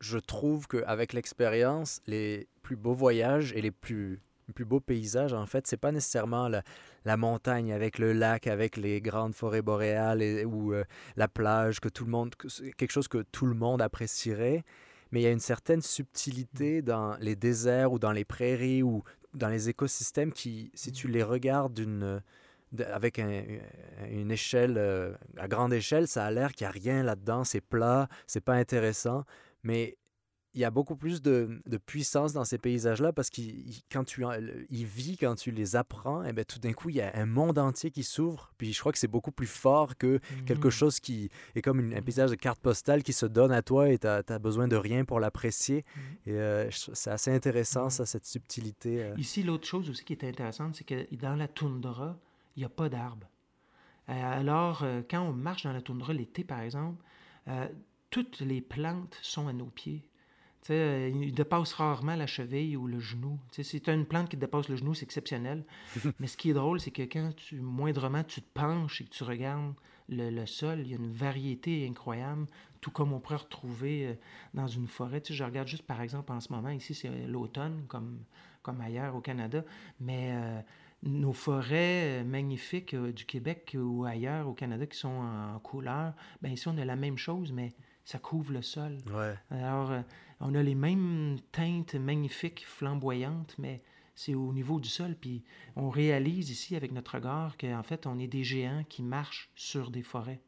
je trouve qu'avec l'expérience, les plus beaux voyages et les plus, plus beaux paysages, en fait, c'est pas nécessairement la, montagne avec le lac, avec les grandes forêts boréales ou euh, la plage, que tout le monde, quelque chose que tout le monde apprécierait mais il y a une certaine subtilité mm. dans les déserts ou dans les prairies ou dans les écosystèmes qui, si tu mm. les regardes d'une avec une échelle, euh, à grande échelle, ça a l'air qu'il n'y a rien là-dedans, c'est plat, c'est pas intéressant. Mais il y a beaucoup plus de, de puissance dans ces paysages-là parce qu'il quand tu il vit quand tu les apprends, et eh bien, tout d'un coup il y a un monde entier qui s'ouvre. Puis je crois que c'est beaucoup plus fort que quelque mmh. chose qui est comme une, un paysage de carte postale qui se donne à toi et tu n'as besoin de rien pour l'apprécier. Mmh. Et euh, c'est assez intéressant mmh. ça, cette subtilité. Euh. Ici, l'autre chose aussi qui est intéressante, c'est que dans la toundra, il n'y a pas d'arbres. Euh, alors, quand on marche dans la toundra l'été, par exemple, toutes les plantes sont à nos pieds euh, il dépasse rarement la cheville ou le genou. si tu as une plante qui dépasse le genou, c'est exceptionnel. Mais ce qui est drôle, c'est que quand tu moindrement tu te penches et que tu regardes le, sol, il y a une variété incroyable, tout comme on pourrait retrouver euh, dans une forêt. Tu je regarde juste par exemple en ce moment, ici c'est l'automne, comme, comme ailleurs au Canada, mais euh, nos forêts magnifiques du Québec ou ailleurs au Canada qui sont en couleur, ben ici on a la même chose, mais ça couvre le sol. Ouais. Alors, euh, on a les mêmes teintes magnifiques, flamboyantes, mais c'est au niveau du sol. Puis on réalise ici avec notre regard qu'en fait, on est des géants qui marchent sur des forêts.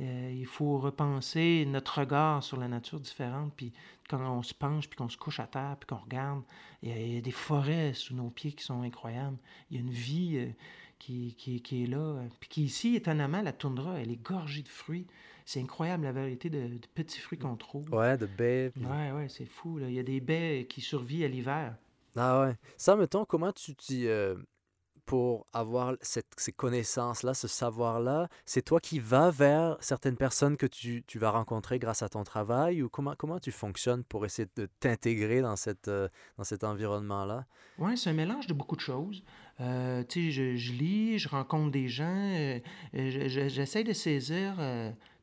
Euh, il faut repenser notre regard sur la nature différente. Puis quand on se penche, puis qu'on se couche à terre, puis qu'on regarde, il y, a, des forêts sous nos pieds qui sont incroyables. Il y a une vie euh, qui, qui, est là. Puis qui ici, étonnamment, la toundra, elle est gorgée de fruits. C'est incroyable la variété de, petits fruits qu'on trouve. Ouais, de baies. Ouais, ouais, c'est fou. Là. Il y a des baies qui survivent à l'hiver. Ah ouais. Ça, mettons, comment tu t'y... Euh, pour avoir cette, ces connaissances-là, ce savoir-là, c'est toi qui vas vers certaines personnes que tu, tu, vas rencontrer grâce à ton travail ou comment, comment tu fonctionnes pour essayer de t'intégrer dans, cette, euh, dans cet environnement-là? Oui, c'est un mélange de beaucoup de choses. Euh, tu sais, je, je, lis, je rencontre des gens, j'essaie de saisir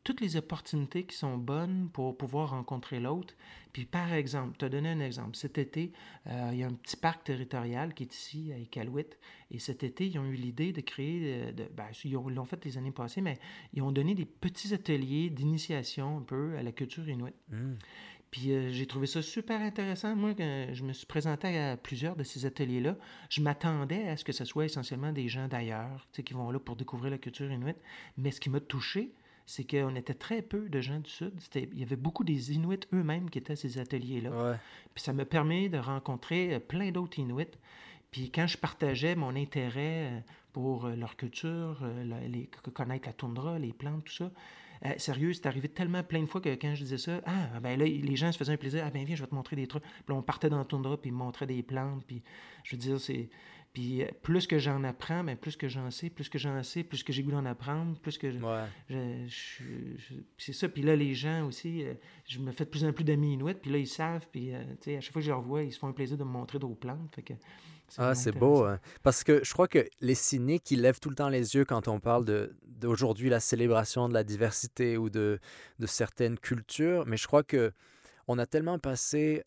toutes les opportunités qui sont bonnes pour pouvoir rencontrer l'autre. Puis par exemple, te donner un exemple. Cet été, euh, il y a un petit parc territorial qui est ici à Iqaluit. Et cet été, ils ont eu l'idée de créer, de, ben, ils l'ont fait les années passées, mais ils ont donné des petits ateliers d'initiation un peu à la culture inuit. Mmh. Puis euh, j'ai trouvé ça super intéressant. Moi, quand je me suis présenté à plusieurs de ces ateliers-là, je m'attendais à ce que ce soit essentiellement des gens d'ailleurs, qui vont là pour découvrir la culture inuit. Mais ce qui m'a touché, c'est qu'on était très peu de gens du Sud. Il y avait beaucoup des Inuits eux-mêmes qui étaient à ces ateliers-là. Puis ça me permet de rencontrer euh, plein d'autres Inuits. Puis quand je partageais mon intérêt euh, pour euh, leur culture, les, connaître la toundra, les plantes, tout ça, sérieux, c'est arrivé tellement plein de fois que quand je disais ça, ah, ben là, les gens se faisaient un plaisir, ah, ben viens, je vais te montrer des trucs. Puis on partait dans la toundra, puis ils me montraient des plantes, puis je veux dire, c'est puis euh, plus que j'en apprends, mais ben, plus que j'en sais, plus que j'en sais, plus que j'ai goût d'en apprendre, plus que je, c'est ça. Puis là, les gens aussi, euh, je me fais de plus en plus d'amis inuits, puis là, ils savent, puis euh, tu sais, à chaque fois que je les revois, ils se font un plaisir de me montrer d'autres plantes. Fait que, ah, c'est beau. Hein. Parce que je crois que les cyniques, ils lèvent tout le temps les yeux quand on parle d'aujourd'hui la célébration de la diversité ou de, de certaines cultures, mais je crois que on a tellement passé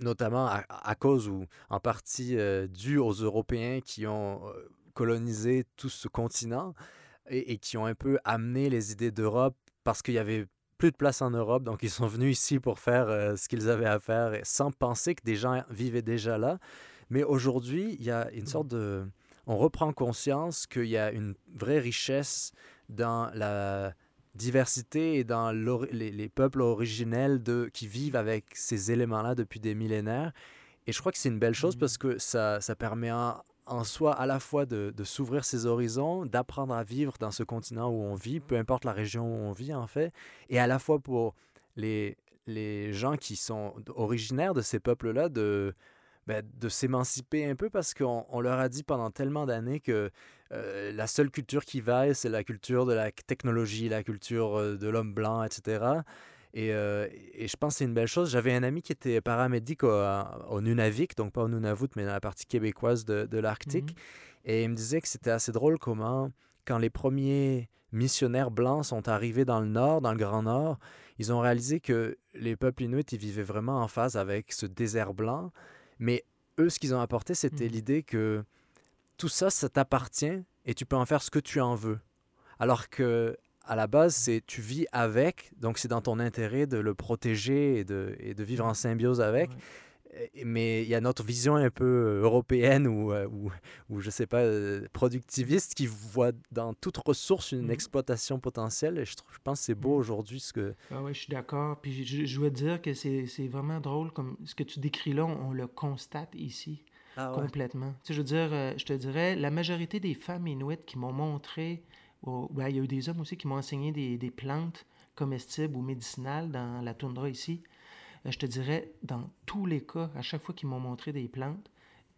notamment à, cause ou en partie euh, dû aux Européens qui ont euh, colonisé tout ce continent et, qui ont un peu amené les idées d'Europe parce qu'il y avait plus de place en Europe, donc ils sont venus ici pour faire euh, ce qu'ils avaient à faire sans penser que des gens vivaient déjà là. Mais aujourd'hui, il y a une sorte de... On reprend conscience qu'il y a une vraie richesse dans la diversité et dans les, les, peuples originels de, qui vivent avec ces éléments-là depuis des millénaires. Et je crois que c'est une belle chose mmh. parce que ça, ça permet en, soi à la fois de, de s'ouvrir ses horizons, d'apprendre à vivre dans ce continent où on vit, peu importe la région où on vit en fait, et à la fois pour les, les gens qui sont originaires de ces peuples-là de, ben, de s'émanciper un peu parce qu'on on leur a dit pendant tellement d'années que euh, la seule culture qui vaille, c'est la culture de la technologie, la culture euh, de l'homme blanc, etc. Euh, et, je pense que c'est une belle chose. J'avais un ami qui était paramédic au, Nunavik, donc pas au Nunavut, mais dans la partie québécoise de, l'Arctique. Mmh et il me disait que c'était assez drôle comment, quand les premiers missionnaires blancs sont arrivés dans le nord, dans le Grand Nord, ils ont réalisé que les peuples inuits, ils vivaient vraiment en phase avec ce désert blanc mais eux, ce qu'ils ont apporté, c'était mmh. l'idée que tout ça, ça t'appartient et tu peux en faire ce que tu en veux. Alors que à la base, c'est tu vis avec, donc c'est dans ton intérêt de le protéger et de, et de vivre en symbiose avec mais il y a notre vision un peu euh, européenne ou, euh, ou, ou je sais pas, euh, productiviste qui voit dans toute ressource une mmh exploitation potentielle. Et je, je pense que c'est beau mmh. aujourd'hui ce que... Ah oui, je suis d'accord. Puis je, je veux dire que c'est vraiment drôle, comme ce que tu décris là, on, le constate ici. Ah complètement. Tu sais, je veux dire, je te dirais, la majorité des femmes inuites qui m'ont montré, ben, il y a eu des hommes aussi qui m'ont enseigné des, des plantes comestibles ou médicinales dans la toundra ici. Euh, je te dirais, dans tous les cas, à chaque fois qu'ils m'ont montré des plantes,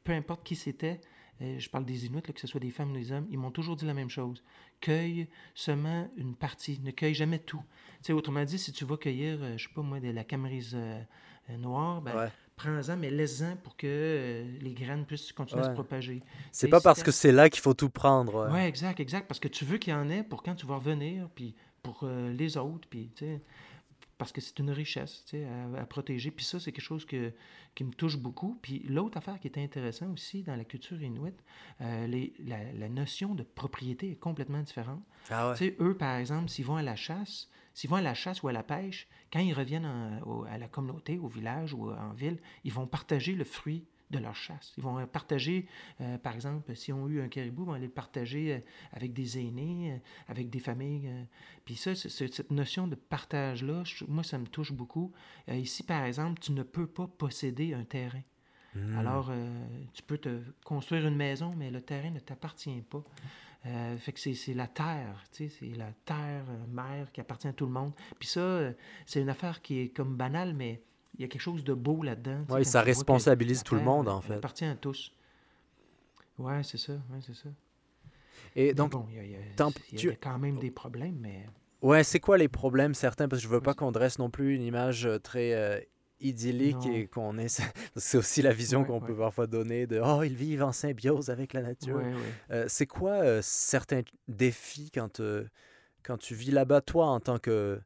peu importe qui c'était, euh, je parle des Inuits, que ce soit des femmes ou des hommes, ils m'ont toujours dit la même chose. Cueille seulement une partie, ne cueille jamais tout. Tu sais, autrement dit, si tu vas cueillir, euh, je sais pas moi, de la camerise noire, ben, prends-en, mais laisse-en pour que les graines puissent continuer à se propager. C'est pas parce que c'est là qu'il faut tout prendre. Oui, ouais, exact, exact. Parce que tu veux qu'il y en ait pour quand tu vas revenir, puis pour les autres, puis tu sais parce que c'est une richesse à, à, protéger. Puis ça, c'est quelque chose que, qui me touche beaucoup. Puis l'autre affaire qui est intéressante aussi dans la culture inuit, euh, les, la, la, notion de propriété est complètement différente. Ah ouais. Eux, par exemple, s'ils vont à la chasse, s'ils vont à la chasse ou à la pêche, quand ils reviennent à la communauté, au village ou en ville, ils vont partager le fruit de leur chasse. Ils vont partager, euh, par exemple, s'ils ont eu un caribou, ils vont aller le partager euh, avec des aînés, euh, avec des familles. Puis ça, cette notion de partage-là, moi, ça me touche beaucoup. ici, par exemple, tu ne peux pas posséder un terrain. Hmm. Alors, tu peux te construire une maison, mais le terrain ne t'appartient pas. fait que c'est la terre, tu sais, c'est la terre mère qui appartient à tout le monde. Puis ça, c'est une affaire qui est comme banale, mais il y a quelque chose de beau là-dedans. Oui, ça responsabilise tout le monde, en fait. Ça appartient à tous. Oui, c'est ça. Ouais, c'est ça. Et donc, bon, il y, a, quand même des problèmes, mais. Ouais, c'est quoi les problèmes certains? Parce que je veux pas qu'on dresse non plus une image euh, très euh, idyllique et qu'on ait. c'est aussi la vision qu'on peut parfois donner de oh ils vivent en symbiose avec la nature. Euh, c'est quoi certains défis quand quand tu vis là-bas toi en tant que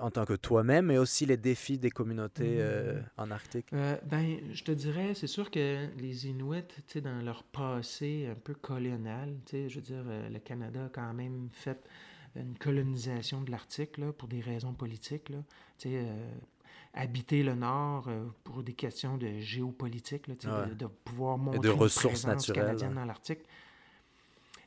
en tant que toi-même, et aussi les défis des communautés euh, en Arctique? Euh, ben, je te dirais, c'est sûr que les Inuits, dans leur passé un peu colonial, je veux dire, euh, le Canada a quand même fait une colonisation de l'Arctique pour des raisons politiques. Là, habiter le Nord pour des questions de géopolitique, là, de, pouvoir montrer et de ressources naturelles canadienne dans l'Arctique.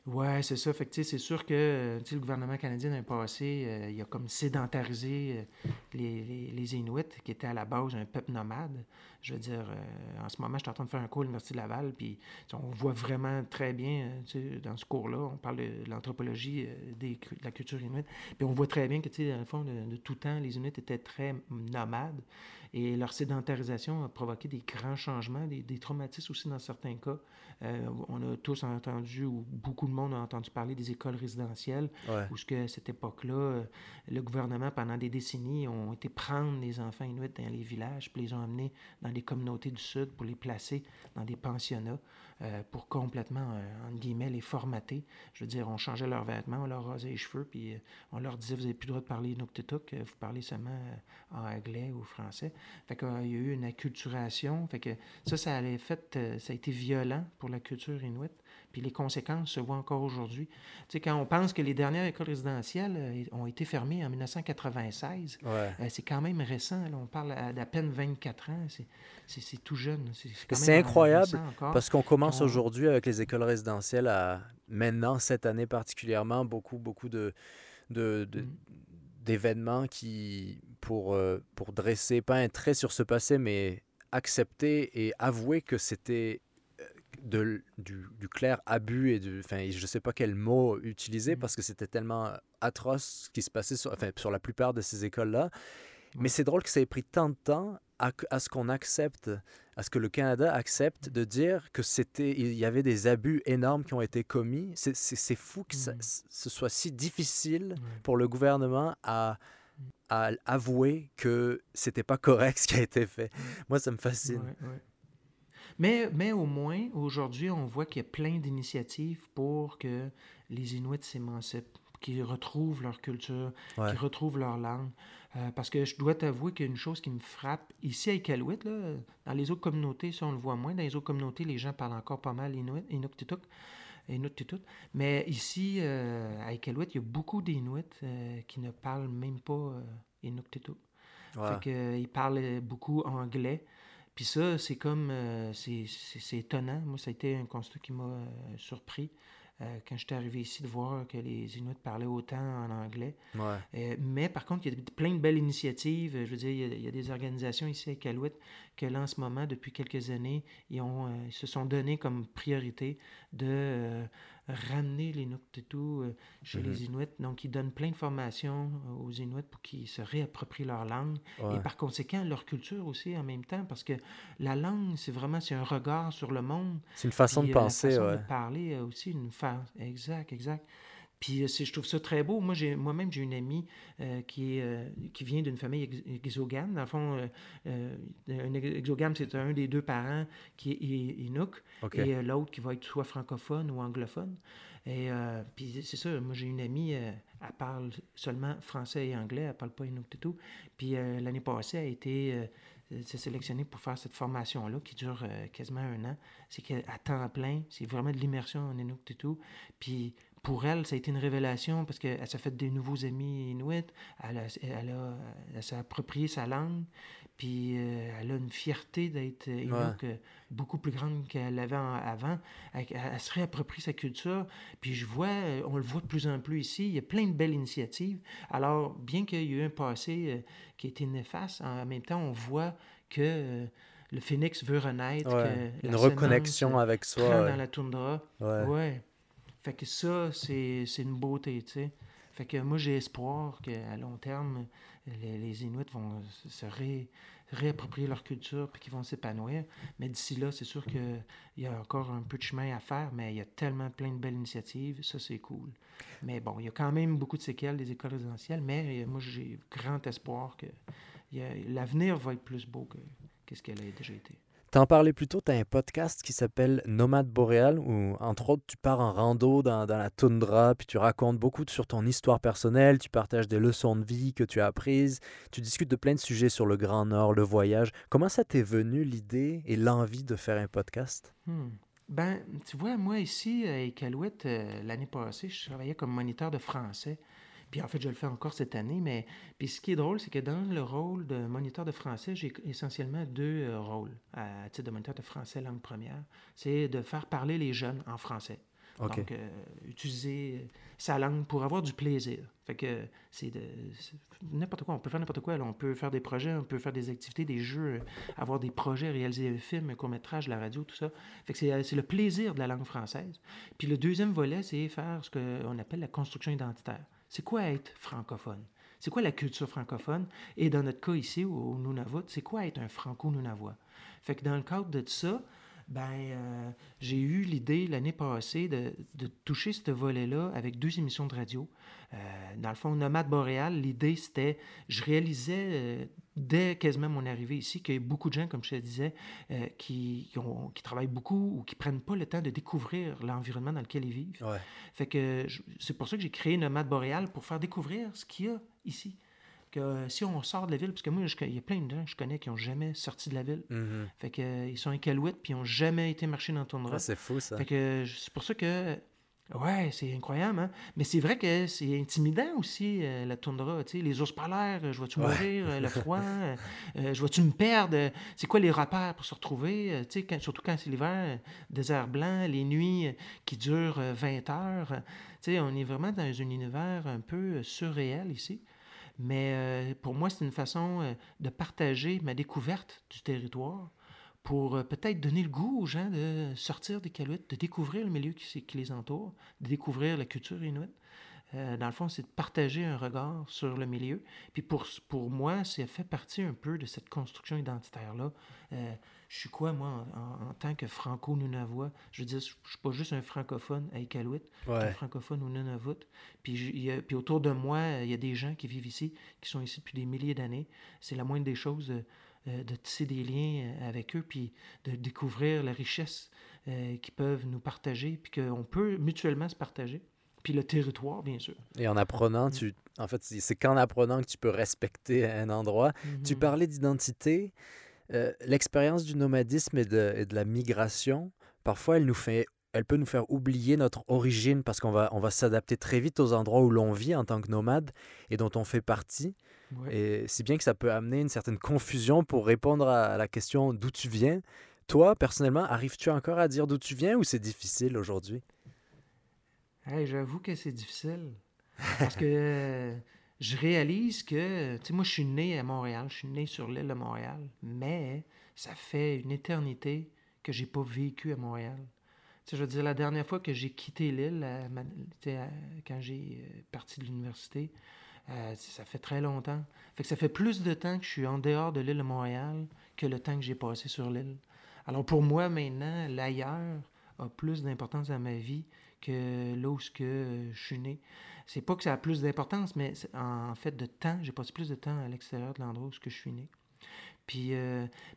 Oui, c'est ça. Fait c'est sûr que le gouvernement canadien dans le passé, euh, il a comme sédentarisé euh, les, les, Inuits, qui étaient à la base un peuple nomade. Je veux dire, euh, en ce moment, je suis en train de faire un cours à l'Université de Laval, puis on voit vraiment très bien, dans ce cours-là, on parle de, l'anthropologie de la culture inuite, puis on voit très bien que, dans le fond, de, tout temps, les Inuits étaient très nomades. Et leur sédentarisation a provoqué des grands changements, des, traumatismes aussi dans certains cas. Euh, on a tous entendu, ou beaucoup de monde a entendu parler des écoles résidentielles, où ce que à cette époque-là, euh, le gouvernement, pendant des décennies, ont été prendre les enfants inuits dans les villages, puis les ont amenés dans les communautés du Sud pour les placer dans des pensionnats. Euh, pour complètement, euh, entre guillemets, les formater. Je veux dire, on changeait leurs vêtements, on leur rasait les cheveux, puis euh, on leur disait, vous n'avez plus le droit de parler Inuktitut, vous parlez seulement en anglais ou français. Fait qu'il y a eu une acculturation. Fait que ça, ça, ça a été violent pour la culture inuite. Puis les conséquences se voient encore aujourd'hui. Tu sais, quand on pense que les dernières écoles résidentielles euh, ont été fermées en 1996, euh, c'est quand même récent. on parle d'à peine 24 ans. C'est tout jeune. C'est incroyable parce qu'on commence aujourd'hui avec les écoles résidentielles à, maintenant, cette année particulièrement, beaucoup, beaucoup de, de, mm. d'événements qui, pour, euh, pour dresser, pas un trait sur ce passé, mais accepter et avouer que c'était de, du, clair abus et du. Enfin, je ne sais pas quel mot utiliser mm. parce que c'était tellement atroce ce qui se passait sur, enfin, sur la plupart de ces écoles-là. Mais c'est drôle que ça ait pris tant de temps à, à ce qu'on accepte, à ce que le Canada accepte de dire que c'était, il y avait des abus énormes qui ont été commis. C'est fou que mm. ce soit si difficile pour le gouvernement à, à avouer que c'était pas correct ce qui a été fait. Moi, ça me fascine. Mais, mais au moins, aujourd'hui, on voit qu'il y a plein d'initiatives pour que les Inuits s'émancipent, qu'ils retrouvent leur culture, qu'ils retrouvent leur langue. Euh, parce que je dois t'avouer qu'il y a une chose qui me frappe. Ici, à Iqaluit, là, dans les autres communautés, ça, on le voit moins. Dans les autres communautés, les gens parlent encore pas mal Inuit, Inuktitut. Inuktitut. Mais ici, euh, à Iqaluit, il y a beaucoup d'Inuits euh, qui ne parlent même pas Inuktitut. Fait qu'ils parlent beaucoup anglais. Puis ça, c'est comme, euh, c'est étonnant. Moi, ça a été un constat qui m'a euh, surpris euh, quand j'étais arrivé ici de voir que les Inuits parlaient autant en anglais. mais par contre, il y a plein de belles initiatives. Je veux dire, il y a, des organisations ici à Calouette que là, en ce moment, depuis quelques années, ils, ont, ils se sont donné comme priorité de ramener les Nuktitu euh, chez les mhm. Inuits. Donc, ils donnent plein de formations euh, aux Inuits pour qu'ils se réapproprient leur langue et par conséquent leur culture aussi en même temps parce que la langue, c'est vraiment c'est un regard sur le monde. C'est une façon de penser, une façon de parler aussi, une façon. Exact, exact. Puis euh, je trouve ça très beau. Moi, j'ai, moi-même, j'ai une amie euh, qui, est, qui vient d'une famille exogame. Dans le fond, un exogame, c'est un des deux parents qui est Inuk et l'autre qui va être soit francophone ou anglophone. Et puis c'est ça, moi j'ai une amie, elle parle seulement français et anglais, elle parle pas Inuk du tout. Puis l'année passée, elle a été s'est sélectionné pour faire cette formation-là qui dure euh, quasiment un an. C'est qu'à temps plein, c'est vraiment de l'immersion en Inuit tout. Puis pour elle, ça a été une révélation parce qu'elle s'est fait des nouveaux amis Inuit, elle, a, elle, a, elle s'est approprié sa langue, puis euh, elle a une fierté d'être Inuit beaucoup plus grande qu'elle avait avant. Elle, se réapproprie sa culture, puis je vois, euh, on le voit de plus en plus ici, il y a plein de belles initiatives. Alors, bien qu'il y ait eu un passé qui a été néfaste, en même temps, on voit que le phénix veut renaître. une reconnexion avec soi. dans la toundra. Ouais. Fait que ça, c'est une beauté, tu sais. Fait que moi, j'ai espoir qu'à long terme, les, Inuits vont se réapproprier leur culture puis qu'ils vont s'épanouir. Mais d'ici là, c'est sûr qu'il y a encore un peu de chemin à faire, mais il y a tellement plein de belles initiatives. Ça, c'est cool. Mais bon, il y a quand même beaucoup de séquelles des écoles résidentielles, mais moi, j'ai grand espoir que l'avenir va être plus beau que, que ce qu'elle a déjà été. T'en parlais plus tôt, tu as un podcast qui s'appelle Nomade Boréal, où entre autres tu pars en rando dans, dans, la toundra, puis tu racontes beaucoup sur ton histoire personnelle, tu partages des leçons de vie que tu as apprises, tu discutes de plein de sujets sur le Grand Nord, le voyage. Comment ça t'est venu l'idée et l'envie de faire un podcast? Hmm. Ben, tu vois, moi ici, à Iqaluit, euh, l'année passée, je travaillais comme moniteur de français. Puis en fait, je le fais encore cette année. Mais puis ce qui est drôle, c'est que dans le rôle de moniteur de français, j'ai essentiellement deux euh, rôles à titre de moniteur de français langue première. C'est de faire parler les jeunes en français. Donc, euh, utiliser sa langue pour avoir du plaisir. Fait que c'est de n'importe quoi. On peut faire n'importe quoi. On peut faire des projets, on peut faire des activités, des jeux, avoir des projets, réaliser des films, un court-métrage, la radio, tout ça. Fait que c'est le plaisir de la langue française. Puis le deuxième volet, c'est faire ce qu'on appelle la construction identitaire. C'est quoi être francophone? C'est quoi la culture francophone? Et dans notre cas ici, au Nunavut, c'est quoi être un franco-nunavois? Fait que dans le cadre de ça, ben, euh, j'ai eu l'idée l'année passée de, de, toucher ce volet-là avec deux émissions de radio. Euh, dans le fond, Nomade Boréal, l'idée c'était, je réalisais euh, dès quasiment mon arrivée ici qu'il y a beaucoup de gens, comme je te disais, qui, qui, travaillent beaucoup ou qui prennent pas le temps de découvrir l'environnement dans lequel ils vivent. Fait que c'est pour ça que j'ai créé Nomade Boréal pour faire découvrir ce qu'il y a ici que si on sort de la ville, parce que moi, il y a plein de gens que je connais qui n'ont jamais sorti de la ville. Mm-hmm. Fait que, euh, ils sont incalouettes puis ils n'ont jamais été marcher dans ton ah, c'est fou, ça. Fait que c'est pour ça que. Ouais, c'est incroyable, hein? Mais c'est vrai que c'est intimidant aussi, euh, la toundra. Tu sais, les ours polaires, je vois-tu mourir, euh, le froid, je vois-tu me perdre? C'est quoi les repères pour se retrouver? tu sais, surtout quand c'est l'hiver, désert blanc, les nuits qui durent 20 heures. Tu sais, on est vraiment dans un univers un peu surréel ici. Mais euh, pour moi, c'est une façon euh, de partager ma découverte du territoire pour euh, peut-être donner le goût aux gens de sortir des calouettes, de découvrir le milieu qui, les entoure, de découvrir la culture inuite. dans le fond, c'est de partager un regard sur le milieu. Puis pour, pour moi, ça fait partie un peu de cette construction identitaire-là je suis quoi, moi, en, tant que franco-nunavois? Je veux dire, je ne suis pas juste un francophone à Iqaluit, un francophone au Nunavut. Puis, puis autour de moi, il y a des gens qui vivent ici, qui sont ici depuis des milliers d'années. C'est la moindre des choses de, euh, de tisser des liens euh, avec eux, puis de découvrir la richesse euh, qu'ils peuvent nous partager, puis qu'on peut mutuellement se partager. Puis le territoire, bien sûr. Et en apprenant, mm. tu, en fait, c'est qu'en apprenant que tu peux respecter un endroit. Tu mm-hmm. parlais d'identité. Euh, l'expérience du nomadisme et de, la migration, parfois, elle, nous fait, elle peut nous faire oublier notre origine parce qu'on va, on va s'adapter très vite aux endroits où l'on vit en tant que nomade et dont on fait partie. Et si bien que ça peut amener une certaine confusion pour répondre à la question d'où tu viens. Toi, personnellement, arrives-tu encore à dire d'où tu viens ou c'est difficile aujourd'hui? J'avoue que c'est difficile. Parce que je réalise que, tu sais, moi, je suis né à Montréal, je suis né sur l'île de Montréal, mais ça fait une éternité que j'ai pas vécu à Montréal. Tu sais, je veux dire, la dernière fois que j'ai quitté l'île, quand j'ai euh, parti de l'université, euh, ça fait très longtemps. Fait que ça fait plus de temps que je suis en dehors de l'île de Montréal que le temps que j'ai passé sur l'île. Alors pour moi, maintenant, l'ailleurs a plus d'importance dans ma vie que là où que je suis né. C'est pas que ça a plus d'importance, mais en fait de temps, j'ai passé plus de temps à l'extérieur de l'endroit où je suis né. Puis,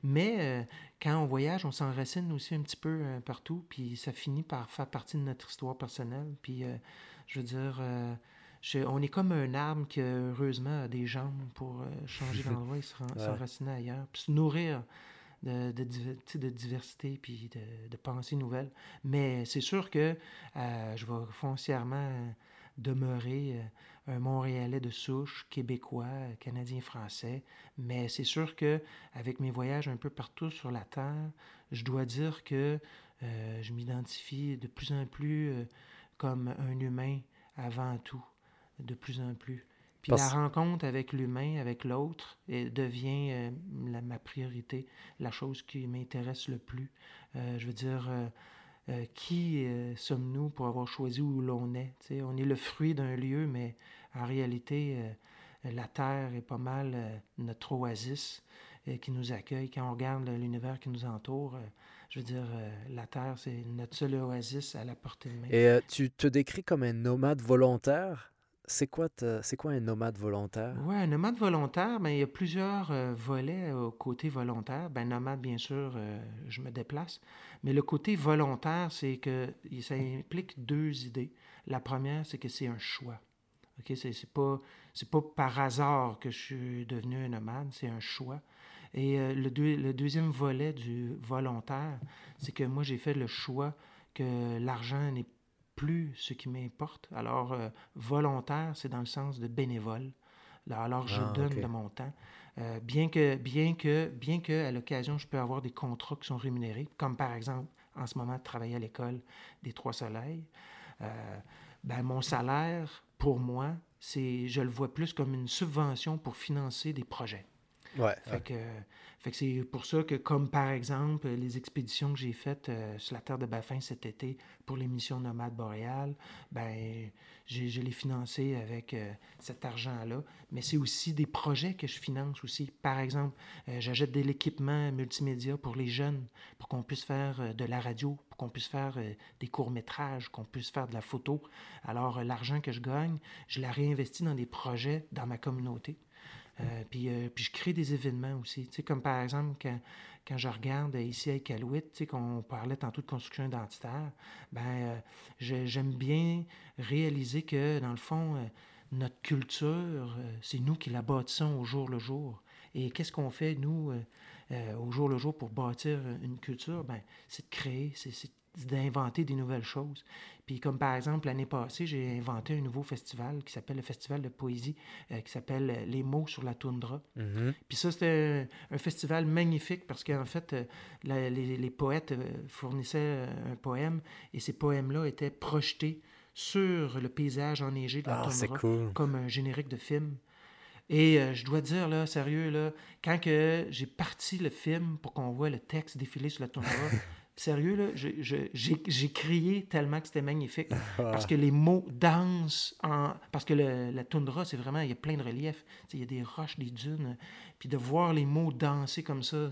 mais quand on voyage, on s'enracine aussi un petit peu partout, puis ça finit par faire partie de notre histoire personnelle. Puis, je veux dire, on est comme un arbre qui, heureusement, a des jambes pour changer d'endroit et s'enraciner ailleurs, puis se nourrir de, de, diversité puis de, de pensées nouvelles. Mais c'est sûr que euh, je vais foncièrement demeurer euh, un Montréalais de souche, québécois, canadien, français. Mais c'est sûr que avec mes voyages un peu partout sur la Terre, je dois dire que euh, je m'identifie de plus en plus comme un humain avant tout, de plus en plus. Puis la rencontre avec l'humain, avec l'autre, devient euh, ma priorité, la chose qui m'intéresse le plus. Euh, je veux dire, euh, qui sommes-nous pour avoir choisi où l'on est? on est le fruit d'un lieu, mais en réalité, la Terre est pas mal notre oasis qui nous accueille. Quand on regarde l'univers qui nous entoure, je veux dire, la Terre, c'est notre seul oasis à la portée de main. Et tu te décris comme un nomade volontaire? C'est quoi, un nomade volontaire? Oui, un nomade volontaire, ben, il y a plusieurs euh, volets au côté volontaire. Ben, nomade, bien sûr, euh, je me déplace. Mais le côté volontaire, c'est que ça implique deux idées. La première, c'est que c'est un choix. OK? C'est, pas, pas par hasard que je suis devenu un nomade, c'est un choix. Et euh, le, le deuxième volet du volontaire, c'est que moi, j'ai fait le choix que l'argent n'est plus ce qui m'importe. Alors, euh, volontaire, c'est dans le sens de bénévole. alors, je ah, donne de mon temps. Euh, bien que, bien que, bien que, à l'occasion, je peux avoir des contrats qui sont rémunérés, comme par exemple, en ce moment, travailler à l'école des Trois Soleils. Euh, ben, mon salaire, pour moi, c'est, je le vois plus comme une subvention pour financer des projets. Ouais, fait que fait que c'est pour ça que, comme par exemple, les expéditions que j'ai faites euh, sur la terre de Baffin cet été pour l'émission Nomade Boréal, ben, je l'ai financé avec euh, cet argent-là. Mais c'est aussi des projets que je finance aussi. Par exemple, euh, j'achète de l'équipement multimédia pour les jeunes, pour qu'on puisse faire de la radio, pour qu'on puisse faire des courts-métrages, qu'on puisse faire de la photo. Alors, l'argent que je gagne, je la réinvestis dans des projets dans ma communauté. Euh, puis, euh, puis je crée des événements aussi. Tu comme par exemple, quand, quand je regarde ici à Iqaluit, tu qu'on parlait tantôt de construction identitaire, ben, euh, j'aime bien réaliser que, dans le fond, notre culture, c'est nous qui la bâtissons au jour le jour. Et qu'est-ce qu'on fait, nous, au jour le jour pour bâtir une culture? Ben, c'est de créer, c'est d'inventer des nouvelles choses. Puis comme par exemple, l'année passée, j'ai inventé un nouveau festival qui s'appelle le Festival de poésie, euh, qui s'appelle euh, Les mots sur la toundra. Mm-hmm. Puis ça, c'était un, festival magnifique parce qu'en fait, euh, les, poètes fournissaient un poème et ces poèmes-là étaient projetés sur le paysage enneigé de la ah, toundra comme un générique de film. Et je dois dire, là, sérieux, là, quand que j'ai parti le film pour qu'on voit le texte défiler sur la toundra, Sérieux, là, j'ai crié tellement que c'était magnifique. parce que les mots dansent en. Parce que le, la toundra, c'est vraiment. Il y a plein de reliefs. Il y a des roches, des dunes. Puis de voir les mots danser comme ça,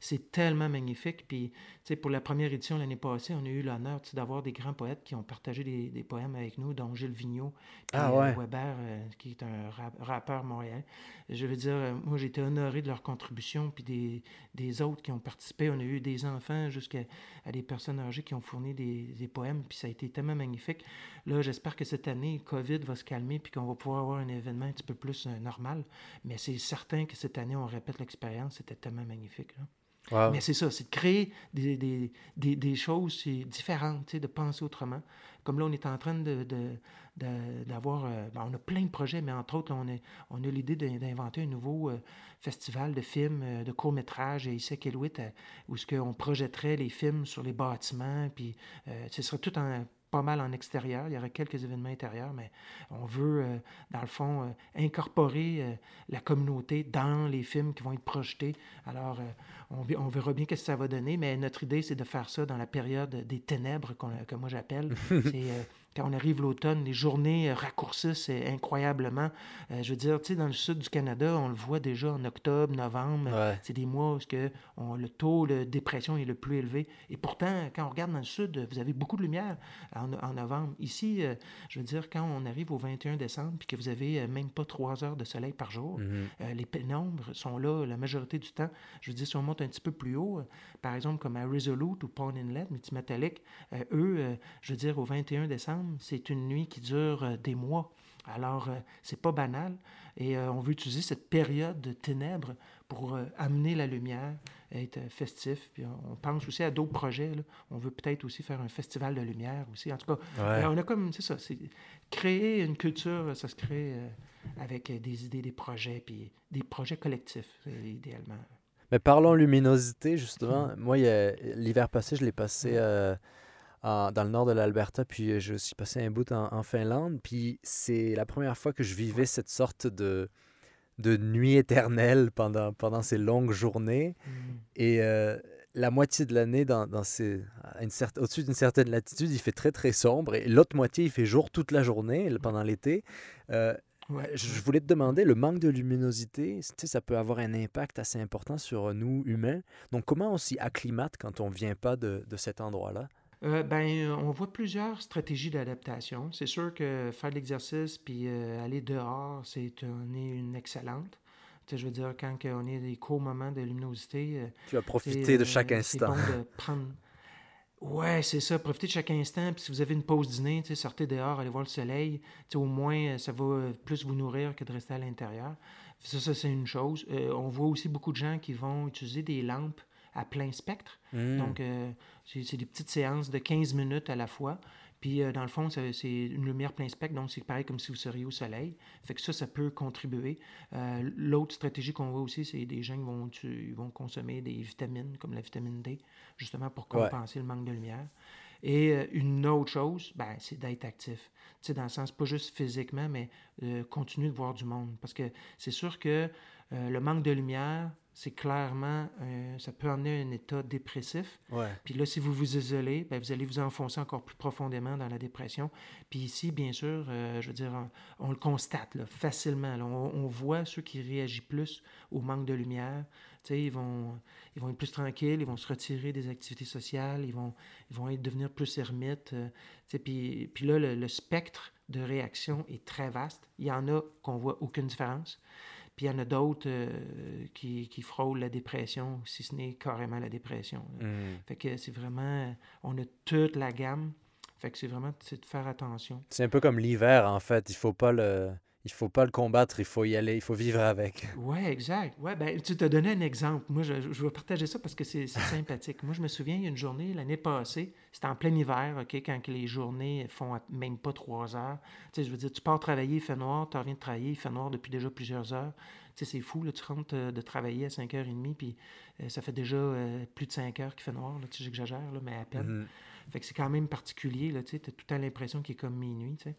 c'est tellement magnifique. Puis, pour la première édition l'année passée, on a eu l'honneur d'avoir des grands poètes qui ont partagé des, des, poèmes avec nous, dont Gilles Vigneault, puis ah euh, Weber, euh, qui est un rappeur montréalais. Je veux dire, euh, moi, j'ai été honoré de leur contribution, puis des, des, autres qui ont participé. On a eu des enfants jusqu'à à des personnes âgées qui ont fourni des, des, poèmes, puis ça a été tellement magnifique. Là, j'espère que cette année, COVID va se calmer, puis qu'on va pouvoir avoir un événement un petit peu plus normal. Mais c'est certain que cette année, on répète l'expérience. C'était tellement magnifique. Là. Mais c'est ça, c'est de créer des, des, des, des choses différentes, de penser autrement. Comme là, on est en train d'avoir... Euh, ben, on a plein de projets, mais entre autres, on, est, on a l'idée d'inventer un nouveau euh, festival de films, euh, de courts-métrages ici à Kelouit, où ce projetterait les films sur les bâtiments, puis ce serait tout en pas mal en extérieur. Il y aurait quelques événements intérieurs, mais on veut, euh, dans le fond, euh, incorporer euh, la communauté dans les films qui vont être projetés. Alors, on, on, verra bien ce que ça va donner, mais notre idée, c'est de faire ça dans la période des ténèbres, que moi j'appelle. c'est quand on arrive l'automne, les journées raccourcissent incroyablement. je veux dire, tu sais, dans le sud du Canada, on le voit déjà en octobre, novembre. C'est des mois où que le taux de dépression est le plus élevé. Et pourtant, quand on regarde dans le sud, vous avez beaucoup de lumière en, novembre. Ici, je veux dire, quand on arrive au 21 décembre, puis que vous avez même pas trois heures de soleil par jour, mm-hmm. les pénombres sont là la majorité du temps. Je veux dire, si on monte un petit peu plus haut, par exemple comme à Resolute ou Pawn Inlet, multimétallique, euh, eux, euh, je veux dire, au 21 décembre, c'est une nuit qui dure euh, des mois. Alors, c'est pas banal. Et on veut utiliser cette période de ténèbres pour amener la lumière, être festif. Puis on pense aussi à d'autres projets. On veut peut-être aussi faire un festival de lumière aussi. En tout cas, on a comme, c'est ça, c'est créer une culture, ça se crée avec des idées, des projets, puis des projets collectifs, idéalement. Mais parlons luminosité, justement. Moi, l'hiver passé, je l'ai passé euh, dans le nord de l'Alberta, puis je suis passé un bout en, Finlande. Puis c'est la première fois que je vivais cette sorte de, de nuit éternelle pendant, pendant ces longues journées. Mm. Et euh, la moitié de l'année, dans, dans ces, au-dessus d'une certaine latitude, il fait très, très sombre. Et l'autre moitié, il fait jour toute la journée pendant l'été. Euh, je voulais te demander, le manque de luminosité, ça peut avoir un impact assez important sur nous, humains. Donc, comment on s'y acclimate quand on ne vient pas de, de cet endroit-là? Euh, ben, on voit plusieurs stratégies d'adaptation. C'est sûr que faire de l'exercice puis euh, aller dehors, c'est une, une excellente. je veux dire, quand on est des courts moments de luminosité. Euh, tu vas profiter de chaque instant. C'est bon de prendre Ouais, c'est ça. Profitez de chaque instant. Puis si vous avez une pause dîner, sortez dehors, allez voir le soleil. au moins, euh, ça va euh, plus vous nourrir que de rester à l'intérieur. Ça, ça c'est une chose. Euh, on voit aussi beaucoup de gens qui vont utiliser des lampes à plein spectre. Mmh. Donc, c'est des petites séances de 15 minutes à la fois. Puis, euh, dans le fond, c'est une lumière plein spectre, donc c'est pareil comme si vous seriez au soleil. Fait que ça, ça peut contribuer. Euh, l'autre stratégie qu'on voit aussi, c'est des gens qui vont, vont consommer des vitamines, comme la vitamine D, justement pour compenser le manque de lumière. Et euh, une autre chose, ben, c'est d'être actif. Tu sais, dans le sens, pas juste physiquement, mais continuer de voir du monde. Parce que c'est sûr que le manque de lumière, c'est clairement, ça peut amener un état dépressif. Puis là, si vous vous isolez, ben, vous allez vous enfoncer encore plus profondément dans la dépression. Puis ici, bien sûr, euh, je veux dire, on, le constate là, facilement. On, voit ceux qui réagissent plus au manque de lumière. Tu sais, ils vont, ils vont être plus tranquilles, ils vont se retirer des activités sociales, ils vont, ils vont être, devenir plus ermites. Euh, tu sais, puis, puis là, le, le spectre de réaction est très vaste. Il y en a qu'on voit aucune différence. Puis il y en a d'autres euh, qui, qui, frôlent la dépression, si ce n'est carrément la dépression. Mm. Fait que c'est vraiment, on a toute la gamme. Fait que c'est vraiment de faire attention. C'est un peu comme l'hiver, en fait. Il faut pas le il faut pas le combattre, il faut y aller, il faut vivre avec. Oui, exact. Ouais, ben, tu t'as donné un exemple. Moi, je, je vais partager ça parce que c'est sympathique. Moi, je me souviens, il y a une journée, l'année passée, c'était en plein hiver, OK, quand les journées font même pas trois heures. Tu sais, je veux dire, tu pars travailler, il fait noir, tu reviens de travailler, il fait noir depuis déjà plusieurs heures. Tu sais, c'est fou, là, tu rentres euh, de travailler à 5h30, puis euh, ça fait déjà euh, plus de 5 heures qu'il fait noir. Là, tu sais, j'exagère, mais à peine. Mm-hmm. Fait que c'est quand même particulier, là, tu sais, as tout le temps l'impression qu'il est comme minuit, tu sais.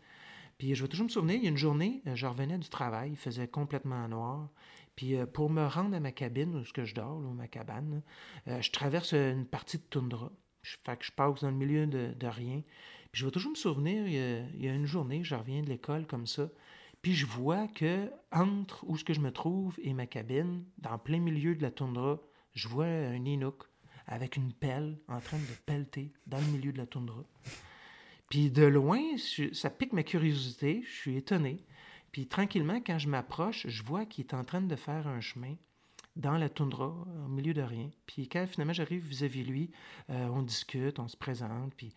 Puis je vais toujours me souvenir, il y a une journée, euh, je revenais du travail, il faisait complètement noir. Puis euh, pour me rendre à ma cabine, où que je dors, ou ma cabane, euh, je traverse une partie de toundra. Je, fait que je passe dans le milieu de, rien. Puis je vais toujours me souvenir, il y, a, une journée, je reviens de l'école comme ça, puis je vois que entre où ce que je me trouve et ma cabine, dans plein milieu de la toundra, je vois un Inuk avec une pelle en train de pelleter dans le milieu de la toundra. Puis de loin, ça pique ma curiosité, je suis étonné. Puis tranquillement, quand je m'approche, je vois qu'il est en train de faire un chemin dans la toundra, au milieu de rien. Puis quand finalement j'arrive vis-à-vis lui, euh, on discute, on se présente, puis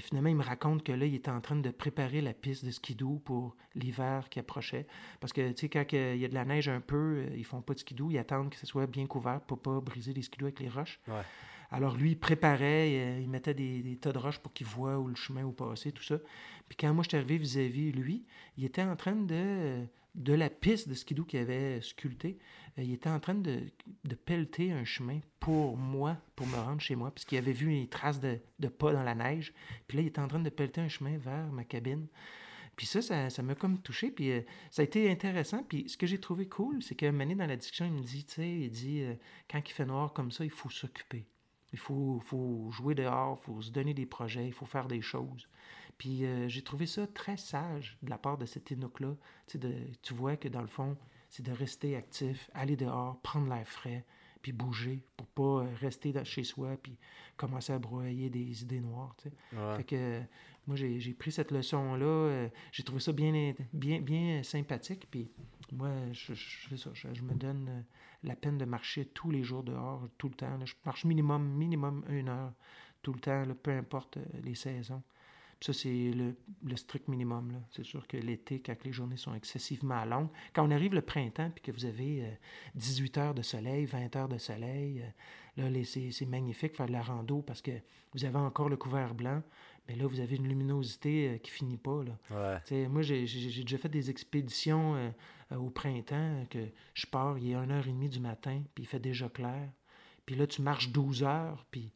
finalement il me raconte que là, il est en train de préparer la piste de skidoo pour l'hiver qui approchait. Parce que, tu sais, quand il y a de la neige un peu, euh, ils font pas de skidoo, ils attendent que ce soit bien couvert pour pas briser les skidoo avec les roches. Alors lui, il préparait, euh, il mettait des, tas de roches pour qu'il voit où le chemin où passer, tout ça. Puis quand moi je suis arrivé vis-à-vis lui, il était en train de, de la piste de skidoo qu'il avait sculpté, euh, il était en train de, de, pelleter un chemin pour moi, pour me rendre chez moi, puisqu'il avait vu une traces de, de, pas dans la neige. Puis là, il était en train de pelleter un chemin vers ma cabine. Puis ça, ça m'a comme touché. Puis euh, ça a été intéressant. Puis ce que j'ai trouvé cool, c'est un moment dans la discussion, il me dit, tu sais, il dit, quand il fait noir comme ça, il faut s'occuper. Il faut, faut jouer dehors, il faut se donner des projets, il faut faire des choses. Puis euh, j'ai trouvé ça très sage de la part de cet Inuk-là. Tu, tu vois que dans le fond, c'est de rester actif, aller dehors, prendre l'air frais, puis bouger pour pas euh, rester chez soi puis commencer à broyer des idées noires. Tu sais. Fait que moi, j'ai pris cette leçon-là. j'ai trouvé ça bien, bien, bien sympathique. Puis moi, je, je, ça, je, me donne la peine de marcher tous les jours dehors, tout le temps. Je marche minimum, minimum une heure tout le temps, peu importe les saisons ça, c'est le, strict minimum. C'est sûr que l'été, quand les journées sont excessivement longues, quand on arrive le printemps puis que vous avez 18 euh, heures de soleil, 20 heures de soleil, euh, là, c'est magnifique faire de la rando parce que vous avez encore le couvert blanc, mais là, vous avez une luminosité euh, qui finit pas. Là. Moi, j'ai déjà fait des expéditions au printemps que je pars, il est 1h30 du matin, puis il fait déjà clair. Puis là, tu marches 12 heures, puis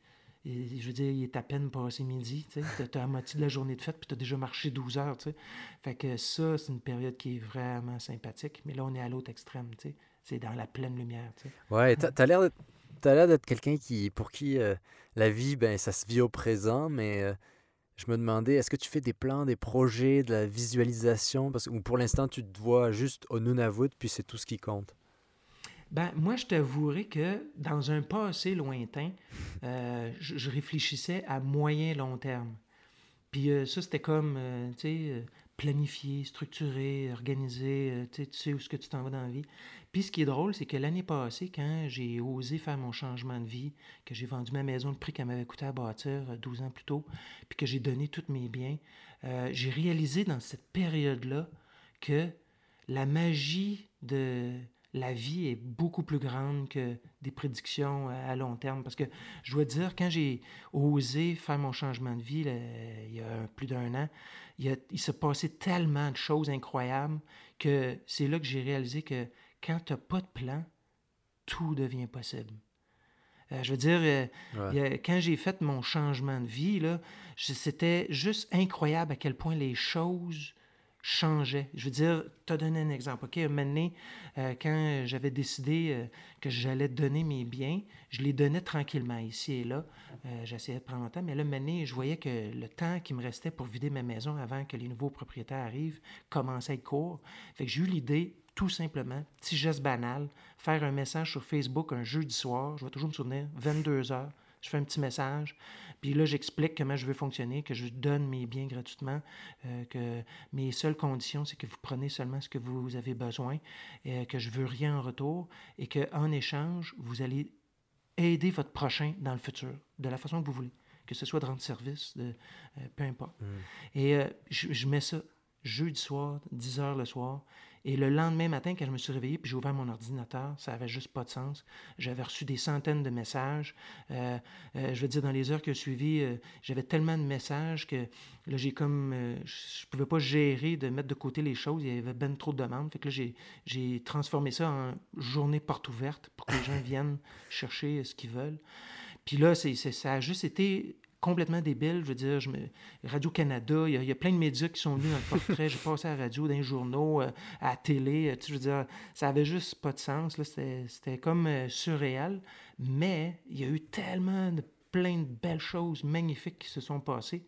je veux dire, il est à peine passé midi, tu as, moitié de la journée de fête, puis tu as déjà marché 12 heures, tu sais. Fait que ça, c'est une période qui est vraiment sympathique. Mais là, on est à l'autre extrême. C'est dans la pleine lumière, tu sais. Ouais, tu as, l'air d'être quelqu'un qui, pour qui euh, la vie, ben, ça se vit au présent, mais euh, je me demandais, est-ce que tu fais des plans, des projets, de la visualisation, parce, ou pour l'instant, tu te vois juste au Nunavut, puis c'est tout ce qui compte? Ben, moi, je t'avouerai que dans un passé lointain, euh, je, réfléchissais à moyen long terme. Puis euh, ça, c'était comme, euh, tu sais, planifier, structurer, organiser, tu sais où est-ce que tu t'en vas dans la vie. Puis ce qui est drôle, c'est que l'année passée, quand j'ai osé faire mon changement de vie, que j'ai vendu ma maison le prix qu'elle m'avait coûté à bâtir 12 ans plus tôt, puis que j'ai donné tous mes biens, j'ai réalisé dans cette période-là que la magie de la vie est beaucoup plus grande que des prédictions à long terme. Parce que je dois dire, quand j'ai osé faire mon changement de vie il y a plus d'un an, il, il s'est passé tellement de choses incroyables que c'est là que j'ai réalisé que quand tu n'as pas de plan, tout devient possible. Euh, je veux dire, euh, quand j'ai fait mon changement de vie, c'était juste incroyable à quel point les choses changeait. Je veux dire, te donner un exemple. OK, un moment donné, euh, quand j'avais décidé euh, que j'allais donner mes biens, je les donnais tranquillement ici et là. Euh, j'essayais de prendre le temps, mais là, un moment donné, je voyais que le temps qui me restait pour vider ma maison avant que les nouveaux propriétaires arrivent commençait à être court. Fait que j'ai eu l'idée, tout simplement, petit geste banal, faire un message sur Facebook un jeudi soir, je vais toujours me souvenir, 22 heures, je fais un petit message. Puis là, j'explique comment je veux fonctionner, que je donne mes biens gratuitement, euh, que mes seules conditions, c'est que vous prenez seulement ce que vous avez besoin, et que je veux rien en retour, et qu'en échange, vous allez aider votre prochain dans le futur, de la façon que vous voulez, que ce soit de rendre service, de, euh, peu importe. Mm. Et euh, je, je, mets ça jeudi soir, 10 heures le soir, et le lendemain matin, quand je me suis réveillé puis j'ai ouvert mon ordinateur, ça avait juste pas de sens. J'avais reçu des centaines de messages. Euh, euh, je veux dire, dans les heures qui ont suivi, euh, j'avais tellement de messages que là, j'ai comme. je pouvais pas gérer de mettre de côté les choses. Il y avait bien trop de demandes. Fait que là, j'ai transformé ça en journée porte ouverte pour que les gens viennent chercher ce qu'ils veulent. Puis là, ça a juste été complètement débile. Je veux dire, je me... Radio-Canada, il y, a, plein de médias qui sont venus dans le portrait. J'ai passé à la radio, dans les journaux, euh, à la télé. Euh, je veux dire, ça avait juste pas de sens. C'était comme euh, surréel. Mais il y a eu tellement de plein de belles choses magnifiques qui se sont passées.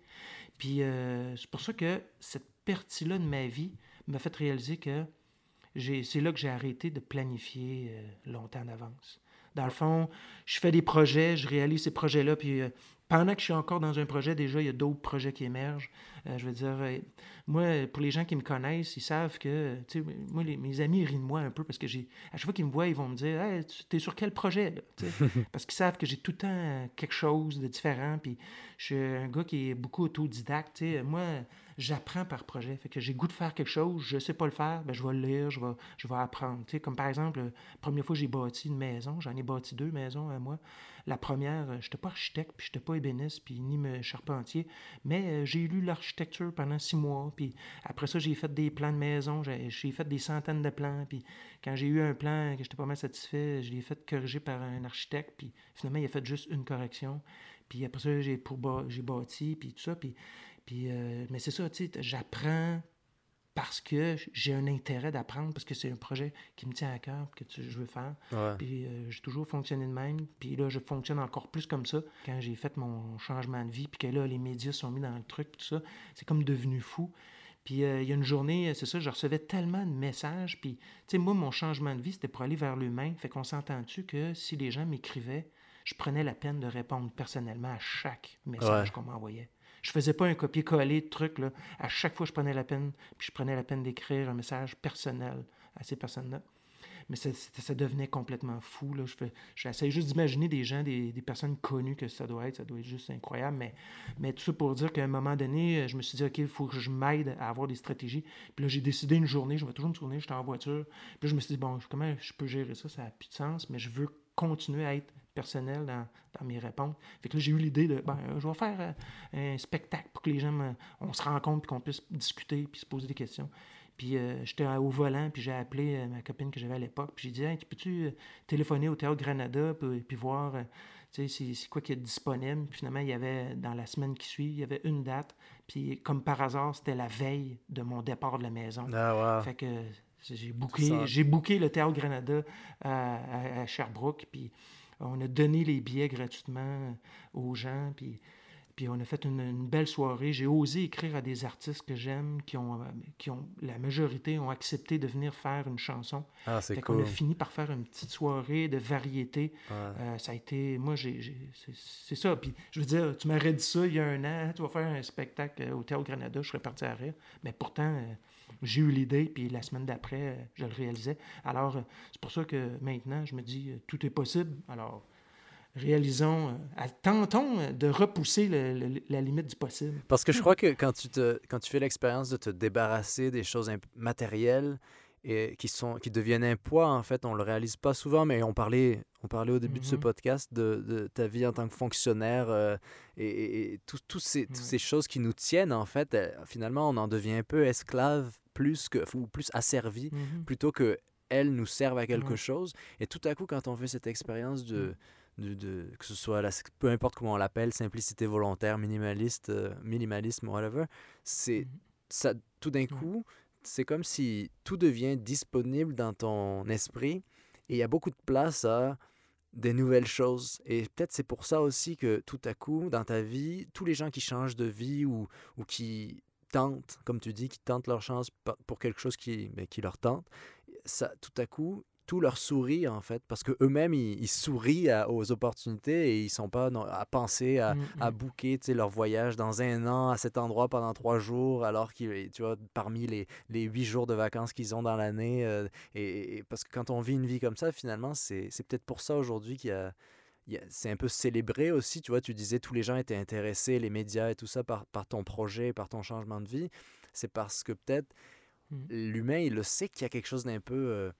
Puis c'est pour ça que cette partie-là de ma vie m'a fait réaliser que c'est là que j'ai arrêté de planifier longtemps en avance. Dans le fond, je fais des projets, je réalise ces projets-là, puis pendant que je suis encore dans un projet, déjà, il y a d'autres projets qui émergent. Euh, je veux dire, euh, moi, pour les gens qui me connaissent, ils savent que, tu sais, moi, mes amis rient de moi un peu parce que j'ai, à chaque fois qu'ils me voient, ils vont me dire, hey, tu es sur quel projet, là? parce qu'ils savent que j'ai tout le temps quelque chose de différent. Puis je suis un gars qui est beaucoup autodidacte. Tu sais. Moi, j'apprends par projet. Fait que j'ai goût de faire quelque chose, je sais pas le faire, ben, je vais le lire, je vais, je vais apprendre. Tu sais, comme par exemple, la première fois que j'ai bâti une maison, j'en ai bâti deux maisons à moi. La première, je n'étais pas architecte, puis je n'étais pas ébéniste, puis ni charpentier, mais euh, j'ai lu l'architecture pendant six mois, puis après ça, j'ai fait des plans de maison, j'ai fait des centaines de plans, puis quand j'ai eu un plan que j'étais pas mal satisfait, je l'ai fait corriger par un architecte, puis finalement, il a fait juste une correction. Puis après ça, j'ai bâti, puis tout ça, puis, puis euh, mais c'est ça, tu sais, j'apprends parce que j'ai un intérêt d'apprendre, parce que c'est un projet qui me tient à cœur, que je veux faire. Puis euh, j'ai toujours fonctionné de même. Puis là, je fonctionne encore plus comme ça. Quand j'ai fait mon changement de vie, puis que là, les médias sont mis dans le truc, tout ça, c'est comme devenu fou. Puis euh, il y a une journée, c'est ça, je recevais tellement de messages. Puis, tu sais, moi, mon changement de vie, c'était pour aller vers l'humain. Fait qu'on s'entend-tu que si les gens m'écrivaient, je prenais la peine de répondre personnellement à chaque message qu'on m'envoyait. Je faisais pas un copier-coller de trucs. Là. À chaque fois, je prenais la peine, puis je prenais la peine d'écrire un message personnel à ces personnes-là. Mais ça, devenait complètement fou. Là. Je j'essaie juste d'imaginer des gens, des, personnes connues que ça doit être. Ça doit être juste incroyable. Mais, mais tout ça pour dire qu'à un moment donné, je me suis dit, OK, il faut que je m'aide à avoir des stratégies. Puis là, j'ai décidé une journée, je vais toujours me tourner, j'étais en voiture. Puis je me suis dit, bon, comment je peux gérer ça? Ça n'a plus de sens, mais je veux continuer à être personnel dans, dans mes réponses. Fait que là, j'ai eu l'idée de, ben, je vais faire euh, un spectacle pour que les gens, on se rencontre, puis qu'on puisse discuter, puis se poser des questions. Puis euh, j'étais au volant, puis j'ai appelé euh, ma copine que j'avais à l'époque, puis j'ai dit, hey, tu peux-tu téléphoner au Théâtre Granada, puis, puis voir, tu sais, c'est quoi qui est disponible. Puis finalement, il y avait, dans la semaine qui suit, il y avait une date, puis comme par hasard, c'était la veille de mon départ de la maison. Ah, Fait que j'ai booké, j'ai booké le Théâtre Granada à, à Sherbrooke, puis on a donné les billets gratuitement aux gens, puis, puis on a fait une, belle soirée. J'ai osé écrire à des artistes que j'aime, qui ont, qui ont, la majorité ont accepté de venir faire une chanson. Ah, c'est cool. On a fini par faire une petite soirée de variété. Euh, ça a été, moi, j'ai, c'est ça. Puis je veux dire, tu m'aurais dit ça il y a un an, tu vas faire un spectacle au Théâtre Granada, je serais parti à rire. Mais pourtant, euh, j'ai eu l'idée, puis la semaine d'après, euh, je le réalisais. Alors, euh, c'est pour ça que maintenant, je me dis, euh, tout est possible. Alors, réalisons, tentons de repousser la limite du possible. Parce que je crois que quand tu, te, quand tu fais l'expérience de te débarrasser des choses matérielles et qui, sont, qui deviennent un poids, en fait, on le réalise pas souvent, mais on parlait, on parlait au début de ce mm-hmm. podcast de, de, ta vie en tant que fonctionnaire et, et toutes ces, ces choses qui nous tiennent, en fait, finalement, on en devient un peu esclave plus que ou plus asservi mhm. plutôt que elles nous servent à quelque chose. Et tout à coup, quand on fait cette expérience de, de, de, que ce soit la, peu importe comment on l'appelle, simplicité volontaire, minimaliste, euh, minimalisme, whatever, c'est ça tout d'un coup, c'est comme si tout devient disponible dans ton esprit et il y a beaucoup de place à des nouvelles choses. Et peut-être c'est pour ça aussi que tout à coup, dans ta vie, tous les gens qui changent de vie ou, ou qui tentent, comme tu dis, qui tentent leur chance pour quelque chose qui, ben, qui leur tente, ça, tout à coup, tout leur sourit en fait, parce qu'eux-mêmes, ils, ils, sourient aux opportunités et ils sont pas à penser à, mmh, à mmh. booker leur voyage dans un an à cet endroit pendant trois jours, alors qu'ils, tu vois, parmi les, les huit jours de vacances qu'ils ont dans l'année. Euh, et, parce que quand on vit une vie comme ça, finalement, c'est peut-être pour ça aujourd'hui qu'il y a c'est un peu célébré aussi. Tu vois, tu disais tous les gens étaient intéressés, les médias et tout ça, par, par ton projet, par ton changement de vie. C'est parce que peut-être mmh. l'humain, il le sait qu'il y a quelque chose d'un peu. Euh,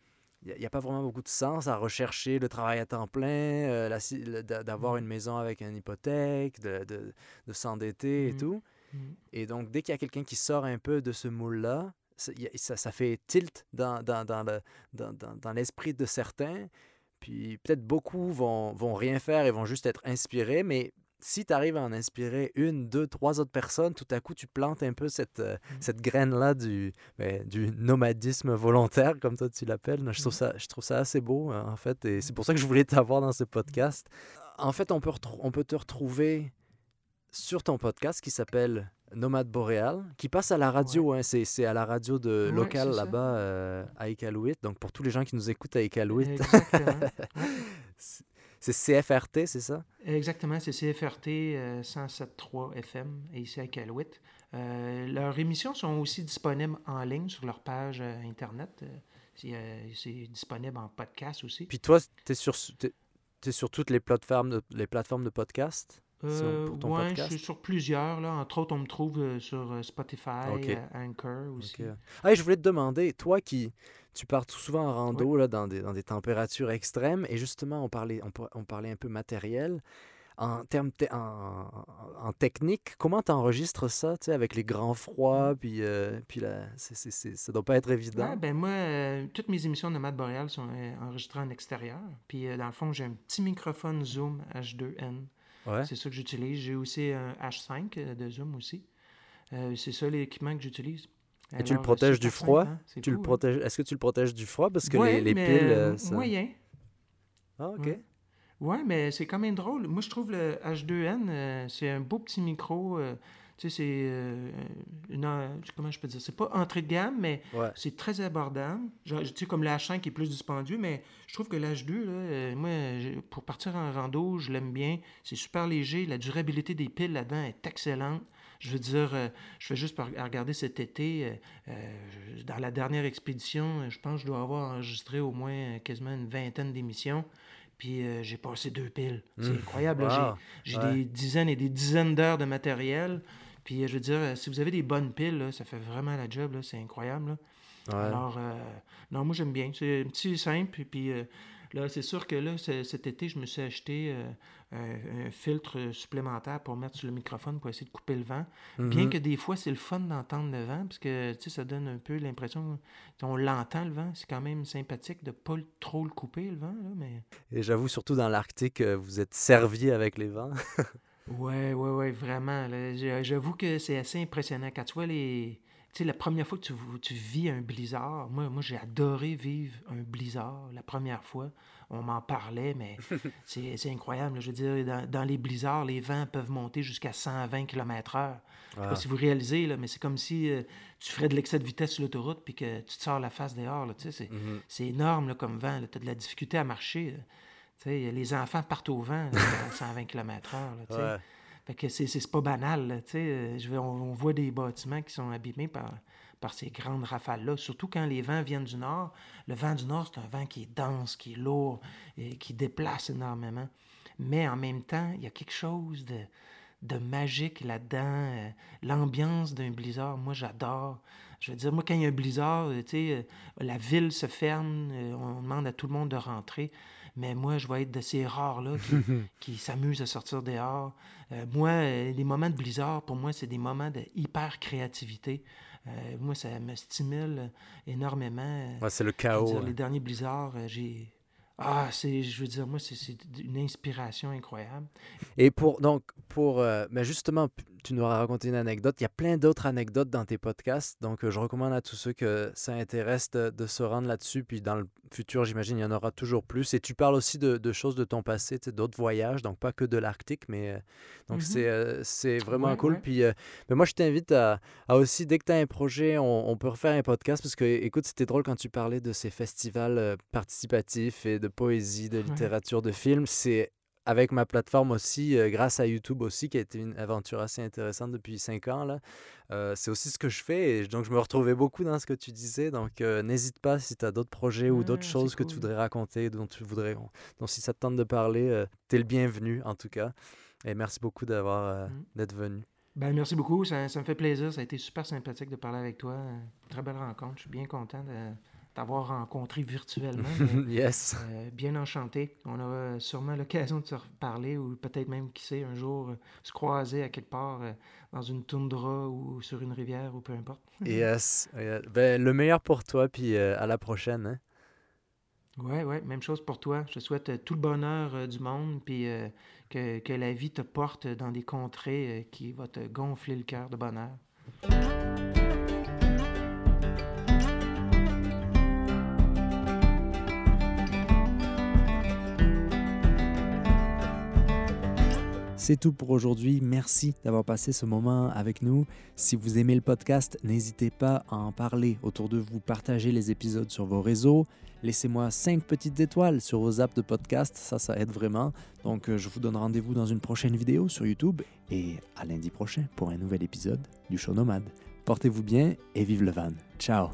il n'y a, pas vraiment beaucoup de sens à rechercher le travail à temps plein, euh, d'avoir mmh. une maison avec une hypothèque, de, de, de s'endetter et mmh. tout. Et donc, dès qu'il y a quelqu'un qui sort un peu de ce moule-là, ça, ça, fait tilt dans, dans, dans l'esprit dans, de certains. Puis peut-être beaucoup vont, vont rien faire et vont juste être inspirés, mais si tu arrives à en inspirer une, deux, trois autres personnes, tout à coup, tu plantes un peu cette, euh, mmh. cette graine-là du, ben, du nomadisme volontaire, comme toi tu l'appelles. Je, trouve mmh. ça, je trouve ça assez beau, hein, en fait, et c'est pour ça que je voulais t'avoir dans ce podcast. En fait, on peut, on peut te retrouver sur ton podcast qui s'appelle Nomade Boréal, qui passe à la radio. Hein, c'est à la radio de locale là-bas euh, à Iqaluit. Donc pour tous les gens qui nous écoutent à Iqaluit. c'est CFRT, c'est ça? Exactement, c'est CFRT 107.3 FM ici à Iqaluit. Euh, leurs émissions sont aussi disponibles en ligne sur leur page euh, Internet. c'est disponible en podcast aussi. Puis toi, tu es sur, es, sur toutes les plateformes de, les plateformes de podcast? Euh, oui, je suis sur plusieurs. Là. Entre autres, on me trouve euh, sur euh, Spotify, Anchor aussi. je voulais te demander, toi qui tu pars souvent en rando là, dans, des, dans des températures extrêmes, et justement, on parlait, on, parlait un peu matériel. En termes en, en, technique, comment tu enregistres ça, tu sais, avec les grands froids, mm. puis, puis là, ça doit pas être évident. ben moi, toutes mes émissions de Matt Boreal sont enregistrées en extérieur. Puis dans le fond, j'ai un petit microphone Zoom H2N c'est ça que j'utilise. J'ai aussi un H5 euh, de Zoom aussi. Euh, c'est ça l'équipement que j'utilise. Et tu le protèges du froid? hein, hein. protèges Est-ce que tu le protèges du froid? Parce que les, piles euh, moyen. Ah ok. Ouais. mais c'est quand même drôle. Moi, je trouve le H2N, euh, c'est un beau petit micro. Euh, tu sais, c'est une. Comment je peux dire? C'est pas entrée de gamme, mais c'est très abordable. Genre, tu sais, comme le H5 qui est plus dispendieux, mais je trouve que l'H2, là, moi, pour partir en rando, je l'aime bien. C'est super léger. La durabilité des piles là-dedans est excellente. Je veux dire, euh, je fais juste regarder cet été, euh, euh, dans la dernière expédition, je pense que je dois avoir enregistré au moins quasiment une vingtaine d'émissions. Puis j'ai passé deux piles. C'est mmh. incroyable. J'ai des dizaines et des dizaines d'heures de matériel. Puis je veux dire, si vous avez des bonnes piles, ça fait vraiment la job. C'est incroyable. Alors, non, moi j'aime bien. C'est un petit simple. Puis là, c'est sûr que là, cet été, je me suis acheté un, filtre supplémentaire pour mettre sur le microphone pour essayer de couper le vent. Bien mhm. que des fois, c'est le fun d'entendre le vent, parce que ça donne un peu l'impression on l'entend le vent. C'est quand même sympathique de ne pas trop le couper, le vent. mais... Et j'avoue, surtout dans l'Arctique, euh, vous êtes servi avec les vents. ouais, ouais, ouais, vraiment. J'avoue que c'est assez impressionnant. Quand tu vois les. Tu sais, la première fois que tu, tu vis un blizzard, moi, moi j'ai adoré vivre un blizzard la première fois on m'en parlait, mais c'est incroyable. Je veux dire, dans, les blizzards, les vents peuvent monter jusqu'à 120 km/h. Je ne sais pas si vous réalisez, là, mais c'est comme si euh, tu ferais de l'excès de vitesse sur l'autoroute puis que tu te sors la face dehors. Mm-hmm. C'est énorme comme vent. Tu as de la difficulté à marcher. Les enfants partent au vent à 120 km/h. Fait que c'est pas banal. je on, on, voit des bâtiments qui sont abîmés par, par ces grandes rafales-là, surtout quand les vents viennent du nord. Le vent du nord, c'est un vent qui est dense, qui est lourd, et qui déplace énormément. Mais en même temps, il y a quelque chose de, de magique là-dedans. Euh, l'ambiance d'un blizzard, moi, j'adore. Je veux dire, moi, quand il y a un blizzard, sais, euh, la ville se ferme, euh, on demande à tout le monde de rentrer. Mais moi, je vais être de ces rares-là qui, s'amusent à sortir dehors. moi, les moments de blizzard, pour moi, c'est des moments de hyper créativité. Euh, moi, ça me stimule énormément. c'est le chaos. Les derniers blizzards, euh, j'ai. Ah, c'est, je veux dire, moi, c'est une inspiration incroyable. Et pour, donc, pour, euh, mais justement, tu nous as raconté une anecdote. Il y a plein d'autres anecdotes dans tes podcasts. Donc, euh, je recommande à tous ceux que ça intéresse de, se rendre là-dessus. Puis, dans le futur, j'imagine, il y en aura toujours plus. Et tu parles aussi de, choses de ton passé, d'autres voyages. Donc, pas que de l'Arctique. Mais euh, donc, mm-hmm. euh, c'est vraiment cool. Puis, mais moi, je t'invite à, aussi, dès que tu as un projet, on, peut refaire un podcast. Parce que, écoute, c'était drôle quand tu parlais de ces festivals participatifs et de poésie, de littérature, de films. C'est avec ma plateforme aussi, euh, grâce à YouTube aussi, qui a été une aventure assez intéressante depuis cinq ans. Là. Euh, c'est aussi ce que je fais. Et donc, je me retrouvais beaucoup dans ce que tu disais. Donc, euh, n'hésite pas si tu as d'autres projets ou d'autres choses que tu voudrais raconter, dont tu voudrais. Donc, si ça te tente de parler, tu es le bienvenu en tout cas. Et merci beaucoup d'avoir mmh. d'être venu. Ben, merci beaucoup. Ça, ça, me fait plaisir. Ça a été super sympathique de parler avec toi. Très belle rencontre. Je suis bien content de t'avoir rencontré virtuellement. yes. Euh, bien enchanté. On a sûrement l'occasion de se reparler ou peut-être même, qui sait, un jour euh, se croiser à quelque part euh, dans une toundra ou sur une rivière ou peu importe. yes. Ben, le meilleur pour toi, puis à la prochaine. Hein? Oui, oui, même chose pour toi. Je te souhaite tout le bonheur du monde, puis que, que, la vie te porte dans des contrées qui vont te gonfler le cœur de bonheur. C'est tout pour aujourd'hui. Merci d'avoir passé ce moment avec nous. Si vous aimez le podcast, n'hésitez pas à en parler autour de vous, partagez les épisodes sur vos réseaux. Laissez-moi 5 petites étoiles sur vos apps de podcast, ça, ça aide vraiment. Donc, euh, je vous donne rendez-vous dans une prochaine vidéo sur YouTube et à lundi prochain pour un nouvel épisode du Show Nomade. Portez-vous bien et vive le van. Ciao!